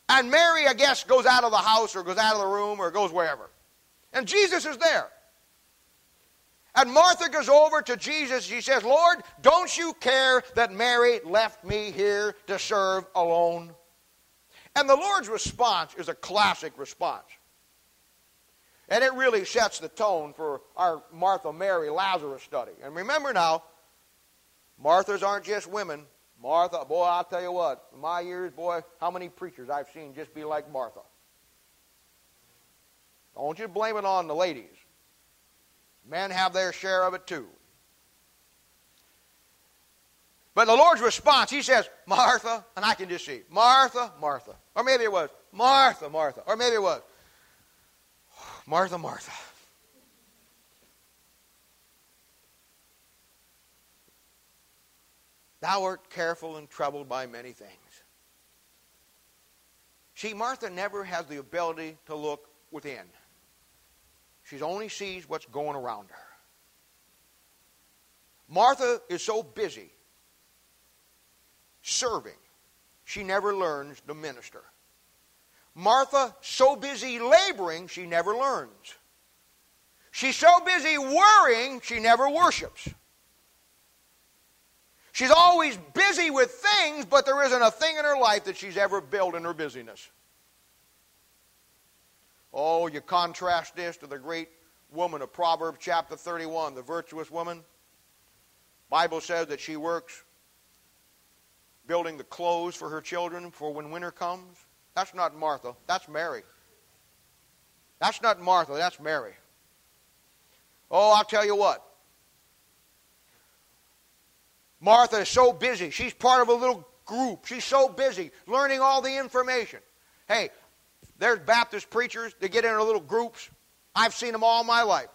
And Mary, I guess, goes out of the house or goes out of the room or goes wherever. And Jesus is there. And Martha goes over to Jesus. She says, Lord, don't you care that Mary left me here to serve alone? And the Lord's response is a classic response. And it really sets the tone for our Martha, Mary, Lazarus study. And remember now, Marthas aren't just women, Martha, boy, I'll tell you what, in my years, boy, how many preachers I've seen just be like Martha. Don't you blame it on the ladies. Men have their share of it too. But the Lord's response, He says, Martha, and I can just see, Martha, Martha. Or maybe it was, Martha, Martha. Or maybe it was, Martha, Martha. Thou art careful and troubled by many things. See, Martha never has the ability to look within. She only sees what's going around her. Martha is so busy serving, she never learns to minister. Martha, so busy laboring, she never learns. She's so busy worrying, she never worships. She's always busy with things, but there isn't a thing in her life that she's ever built in her busyness. Oh, you contrast this to the great woman of Proverbs chapter 31, the virtuous woman. Bible says that she works building the clothes for her children for when winter comes. That's not Martha, that's Mary. That's not Martha, that's Mary. Oh, I'll tell you what. Martha is so busy. She's part of a little group. She's so busy learning all the information. Hey, there's Baptist preachers that get in little groups. I've seen them all my life.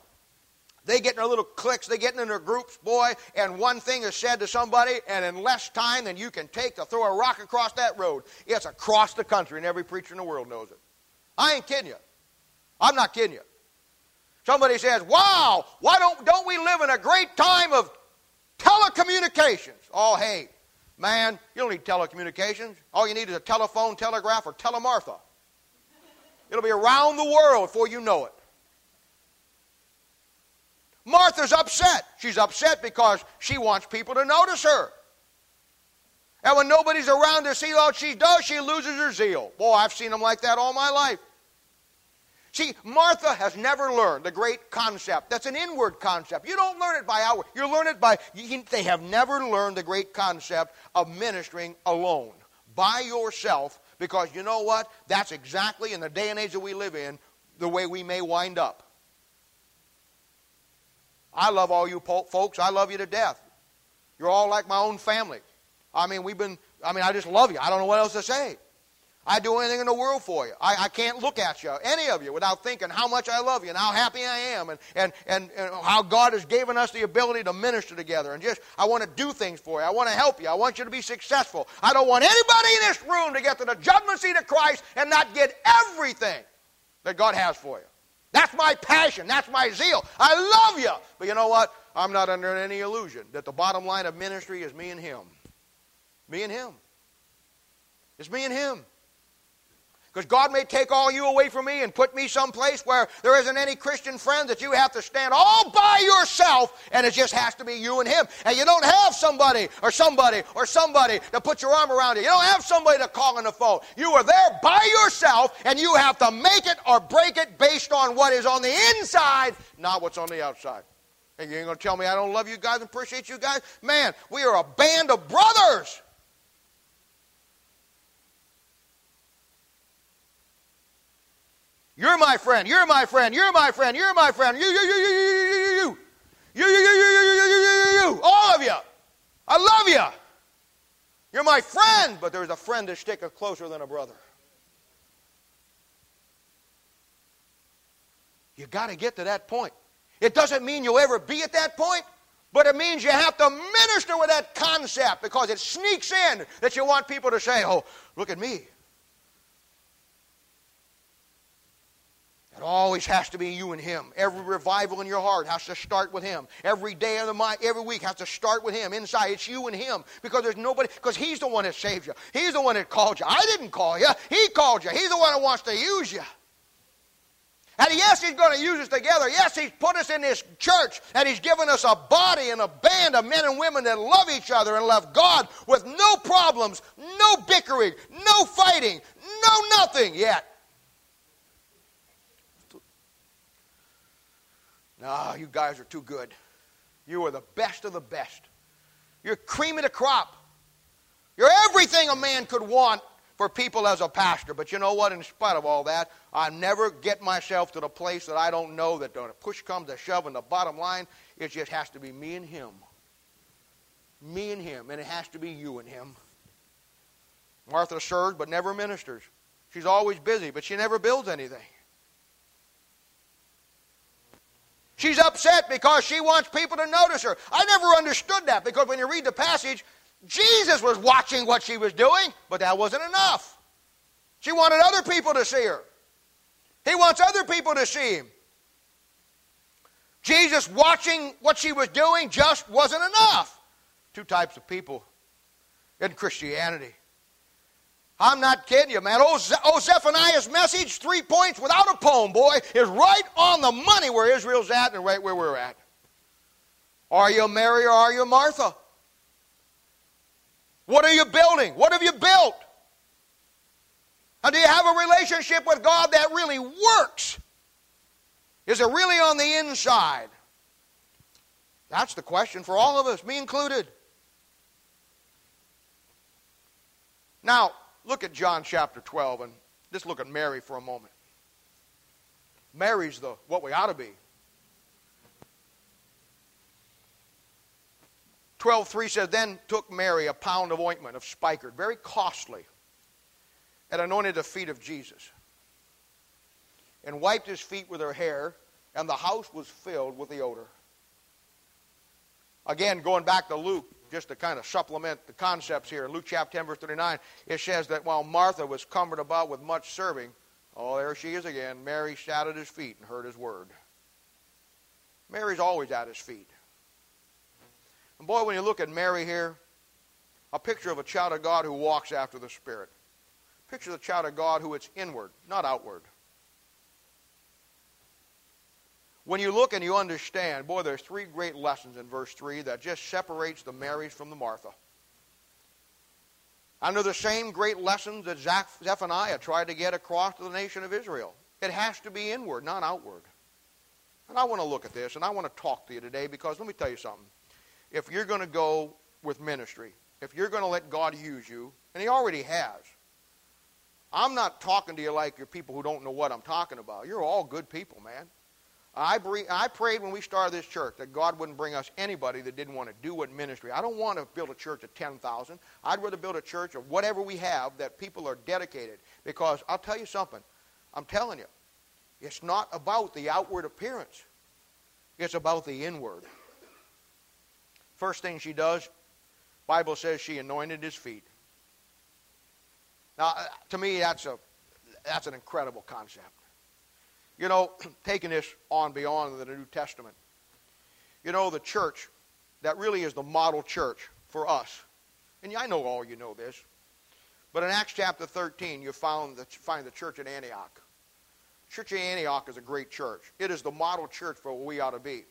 They get in their little cliques, they get in their groups, boy, and one thing is said to somebody, and in less time than you can take to throw a rock across that road, it's across the country, and every preacher in the world knows it. I ain't kidding you. I'm not kidding you. Somebody says, Wow, why don't, don't we live in a great time of Telecommunications. Oh, hey, man, you don't need telecommunications. All you need is a telephone, telegraph, or telemartha. It'll be around the world before you know it. Martha's upset. She's upset because she wants people to notice her. And when nobody's around to see what she does, she loses her zeal. Boy, I've seen them like that all my life. See, Martha has never learned the great concept. That's an inward concept. You don't learn it by outward. You learn it by, they have never learned the great concept of ministering alone, by yourself, because you know what? That's exactly, in the day and age that we live in, the way we may wind up. I love all you folks. I love you to death. You're all like my own family. I mean, we've been, I mean, I just love you. I don't know what else to say. I'd do anything in the world for you. I, I, can't look at you, any of you, without thinking how much I love you and how happy I am and, and, and, and how God has given us the ability to minister together. And just, I want to do things for you. I want to help you. I want you to be successful. I don't want anybody in this room to get to the judgment seat of Christ and not get everything that God has for you. That's my passion. That's my zeal. I love you. But you know what? I'm not under any illusion that the bottom line of ministry is me and Him. Me and Him. It's me and Him. Because God may take all you away from me and put me someplace where there isn't any Christian friend that you have to stand all by yourself and it just has to be you and Him. And you don't have somebody or somebody or somebody to put your arm around you. You don't have somebody to call on the phone. You are there by yourself and you have to make it or break it based on what is on the inside, not what's on the outside. And you ain't going to tell me I don't love you guys and appreciate you guys? Man, we are a band of brothers. You're my friend. You're my friend. You're my friend. You're my friend. You, you, you, you, you, you, you, you. You, you, you, you, you, you, you, you, you, you. All of you. I love you. You're my friend, but there's a friend that sticketh closer than a brother. You got to get to that point. It doesn't mean you'll ever be at that point, but it means you have to minister with that concept because it sneaks in that you want people to say, oh, look at me. Always has to be you and Him. Every revival in your heart has to start with Him. Every day of the month, every week has to start with Him. Inside, it's you and Him because there's nobody. Because He's the one that saved you. He's the one that called you. I didn't call you. He called you. He's the one that wants to use you. And yes, He's going to use us together. Yes, He's put us in this church and He's given us a body and a band of men and women that love each other and love God with no problems, no bickering, no fighting, no nothing yet. No, you guys are too good. You are the best of the best. You're cream of the crop. You're everything a man could want for people as a pastor. But you know what? In spite of all that, I never get myself to the place that I don't know that when push comes to shove, and the bottom line, it just has to be me and him. Me and him, and it has to be you and him. Martha serves but never ministers. She's always busy, but she never builds anything. She's upset because she wants people to notice her. I never understood that because when you read the passage, Jesus was watching what she was doing, but that wasn't enough. She wanted other people to see her. He wants other people to see him. Jesus watching what she was doing just wasn't enough. Two types of people in Christianity. I'm not kidding you, man. Oh, oh, Zephaniah's message, three points without a poem, boy, is right on the money where Israel's at and right where we're at. Are you Mary or are you Martha? What are you building? What have you built? And do you have a relationship with God that really works? Is it really on the inside? That's the question for all of us, me included. Now, Look at John chapter 12 and just look at Mary for a moment. Mary's the what we ought to be. 12.3 says, Then took Mary a pound of ointment of spikenard, very costly, and anointed the feet of Jesus, and wiped his feet with her hair, and the house was filled with the odor. Again, going back to Luke, just to kind of supplement the concepts here, in Luke chapter 10, verse 39, it says that while Martha was cumbered about with much serving, oh, there she is again, Mary sat at his feet and heard his word. Mary's always at his feet. And boy, when you look at Mary here, a picture of a child of God who walks after the Spirit. Picture of the child of God who it's inward, not outward. When you look and you understand, boy, there's three great lessons in verse 3 that just separates the Marys from the Martha. Under the same great lessons that Zephaniah tried to get across to the nation of Israel. It has to be inward, not outward. And I want to look at this, and I want to talk to you today because let me tell you something. If you're going to go with ministry, if you're going to let God use you, and He already has, I'm not talking to you like you're people who don't know what I'm talking about. You're all good people, man. I, I prayed when we started this church that God wouldn't bring us anybody that didn't want to do what ministry. I don't want to build a church of 10,000. I'd rather build a church of whatever we have that people are dedicated. Because I'll tell you something. I'm telling you, it's not about the outward appearance. It's about the inward. First thing she does, Bible says she anointed his feet. Now, uh, to me, that's a that's an incredible concept. You know, taking this on beyond the New Testament, you know, the church that really is the model church for us, and I know all you know this, But in Acts chapter 13, you found the, find the church at Antioch. Church of Antioch is a great church. It is the model church for what we ought to be.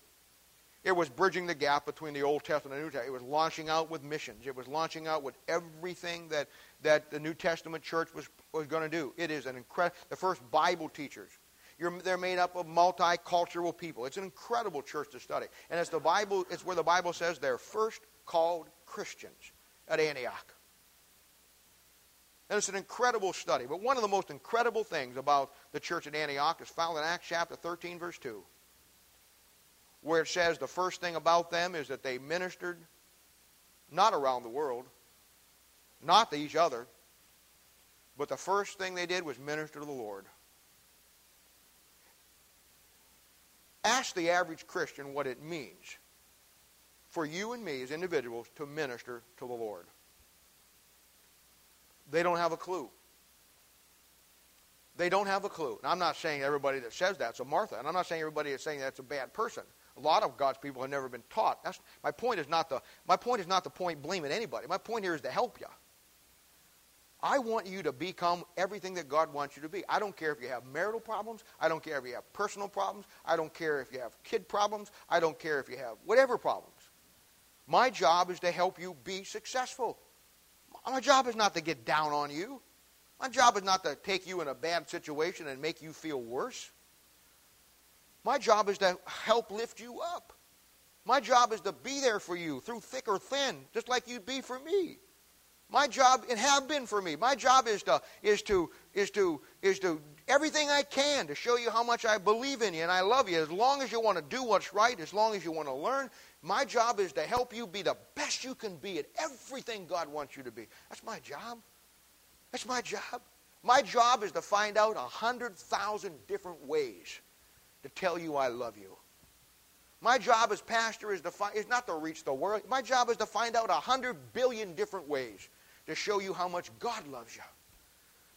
It was bridging the gap between the Old Testament and the New Testament. It was launching out with missions. It was launching out with everything that, that the New Testament church was, was going to do. It is an incredible, the first Bible teachers. You're, they're made up of multicultural people. It's an incredible church to study. And it's the Bible, it's where the Bible says they're first called Christians at Antioch. And it's an incredible study. But one of the most incredible things about the church at Antioch is found in Acts chapter 13, verse 2 where it says the first thing about them is that they ministered not around the world, not to each other, but the first thing they did was minister to the Lord. Ask the average Christian what it means for you and me as individuals to minister to the Lord. They don't have a clue. They don't have a clue. And I'm not saying everybody that says that's a Martha, and I'm not saying everybody that's saying that's a bad person. A lot of God's people have never been taught. That's, my point is not the my point is not the point blaming anybody. My point here is to help you. I want you to become everything that God wants you to be. I don't care if you have marital problems. I don't care if you have personal problems. I don't care if you have kid problems. I don't care if you have whatever problems. My job is to help you be successful. My job is not to get down on you. My job is not to take you in a bad situation and make you feel worse. My job is to help lift you up. My job is to be there for you through thick or thin, just like you'd be for me. My job, and have been for me. My job is to is to is to is to everything I can to show you how much I believe in you and I love you. As long as you want to do what's right, as long as you want to learn, my job is to help you be the best you can be at everything God wants you to be. That's my job. That's my job. My job is to find out a hundred thousand different ways to tell you I love you. My job as pastor is, to fi- is not to reach the world. My job is to find out a hundred billion different ways to show you how much God loves you.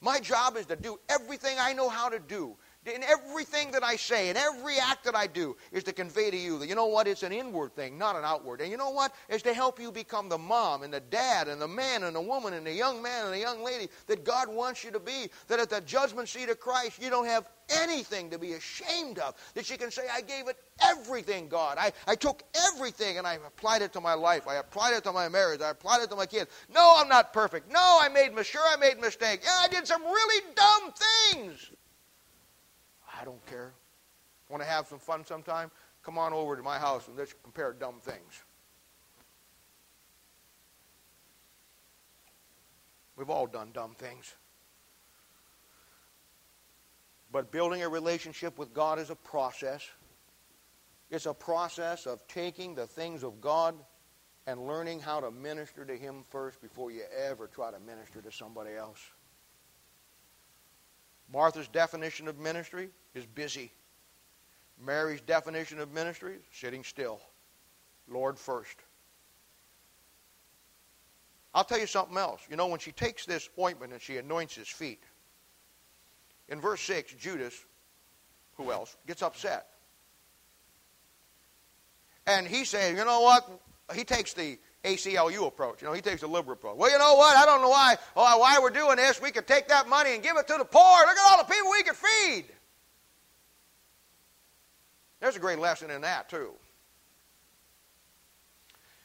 My job is to do everything I know how to do in everything that I say, in every act that I do, is to convey to you that, you know what, it's an inward thing, not an outward. And you know what? It's to help you become the mom and the dad and the man and the woman and the young man and the young lady that God wants you to be. That at the judgment seat of Christ, you don't have anything to be ashamed of. That you can say, I gave it everything, God. I, I took everything and I applied it to my life. I applied it to my marriage. I applied it to my kids. No, I'm not perfect. No, I made, sure I made mistakes. Yeah, I did some really dumb things. I don't care. Want to have some fun sometime? Come on over to my house and let's compare dumb things. We've all done dumb things. But building a relationship with God is a process. It's a process of taking the things of God and learning how to minister to Him first before you ever try to minister to somebody else. Martha's definition of ministry is busy. Mary's definition of ministry is sitting still. Lord first. I'll tell you something else. You know, when she takes this ointment and she anoints his feet, in verse 6, Judas, who else, gets upset. And he's saying, you know what? He takes the ACLU approach. You know, he takes the liberal approach. Well, you know what? I don't know why, why we're doing this. We could take that money and give it to the poor. Look at all the people we could feed. There's a great lesson in that, too.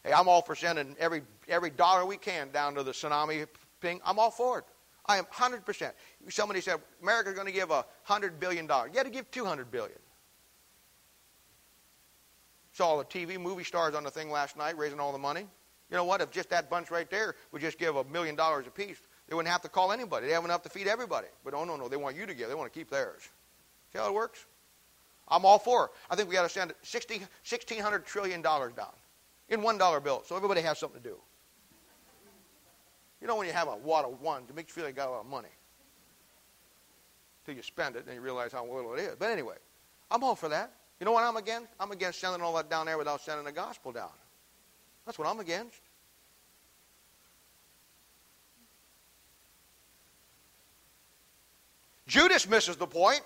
Hey, I'm all for sending every, every dollar we can down to the tsunami thing. I'm all for it. I am 100%. Somebody said, America's going to give a $100 billion. You got to give $200 billion. Saw the TV movie stars on the thing last night raising all the money. You know what? If just that bunch right there would just give a million dollars apiece, they wouldn't have to call anybody. They have enough to feed everybody. But oh, no, no, they want you to give. They want to keep theirs. See how it works? I'm all for it. I think we got to send $1,600 trillion down in $1 bills so everybody has something to do. You know when you have a wad of one, it makes you feel like you got a lot of money. Until you spend it and you realize how little it is. But anyway, I'm all for that. You know what I'm against? I'm against sending all that down there without sending the gospel down. That's what I'm against. Judas misses the point.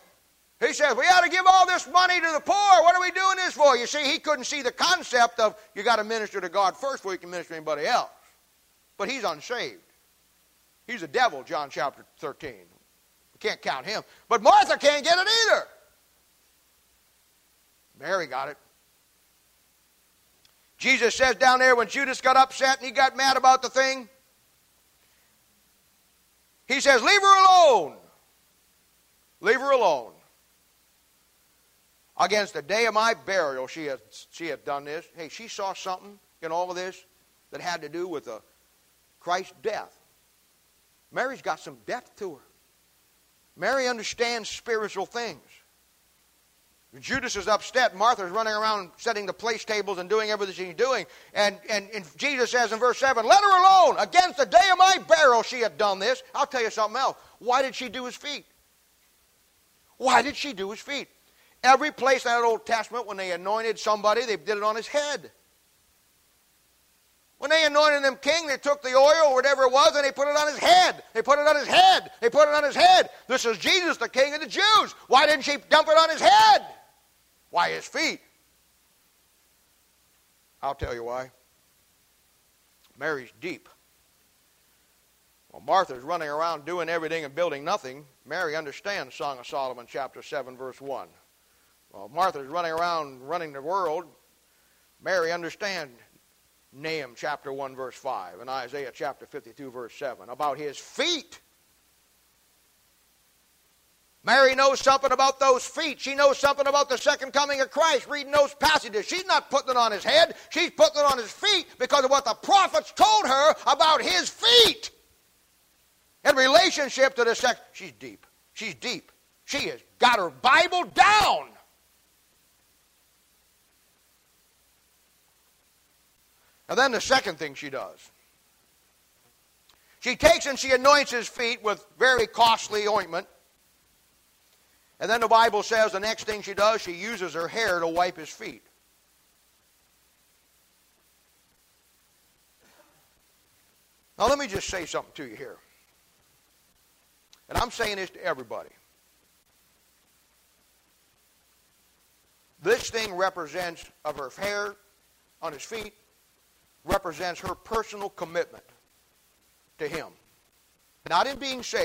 He says, We ought to give all this money to the poor. What are we doing this for? You see, he couldn't see the concept of you got to minister to God first before you can minister to anybody else. But he's unsaved. He's a devil, John chapter 13. We can't count him. But Martha can't get it either. Mary got it. Jesus says down there when Judas got upset and he got mad about the thing, he says, Leave her alone. Leave her alone. Against the day of my burial, she had, she had done this. Hey, she saw something in all of this that had to do with uh, Christ's death. Mary's got some depth to her. Mary understands spiritual things. Judas is upset. Martha's running around setting the place tables and doing everything she's doing. And, and, and Jesus says in verse 7, Let her alone. Against the day of my burial she had done this. I'll tell you something else. Why did she do his feet? Why did she do his feet? Every place in that Old Testament, when they anointed somebody, they did it on his head. When they anointed him king, they took the oil or whatever it was and they put it on his head. They put it on his head. They put it on his head. This is Jesus, the king of the Jews. Why didn't she dump it on his head? Why his feet? I'll tell you why. Mary's deep. Well, Martha's running around doing everything and building nothing. Mary understands Song of Solomon, chapter 7, verse 1. Well, Martha's running around running the world. Mary understand Nahum chapter 1, verse 5, and Isaiah chapter 52, verse 7, about his feet. Mary knows something about those feet. She knows something about the second coming of Christ, reading those passages. She's not putting it on his head, she's putting it on his feet because of what the prophets told her about his feet. In relationship to the sex, she's deep. She's deep. She has got her Bible down. Now, then the second thing she does. She takes and she anoints his feet with very costly ointment. And then the Bible says the next thing she does, she uses her hair to wipe his feet. Now, let me just say something to you here. And I'm saying this to everybody. This thing represents of her hair on his feet represents her personal commitment to him. Not in being saved,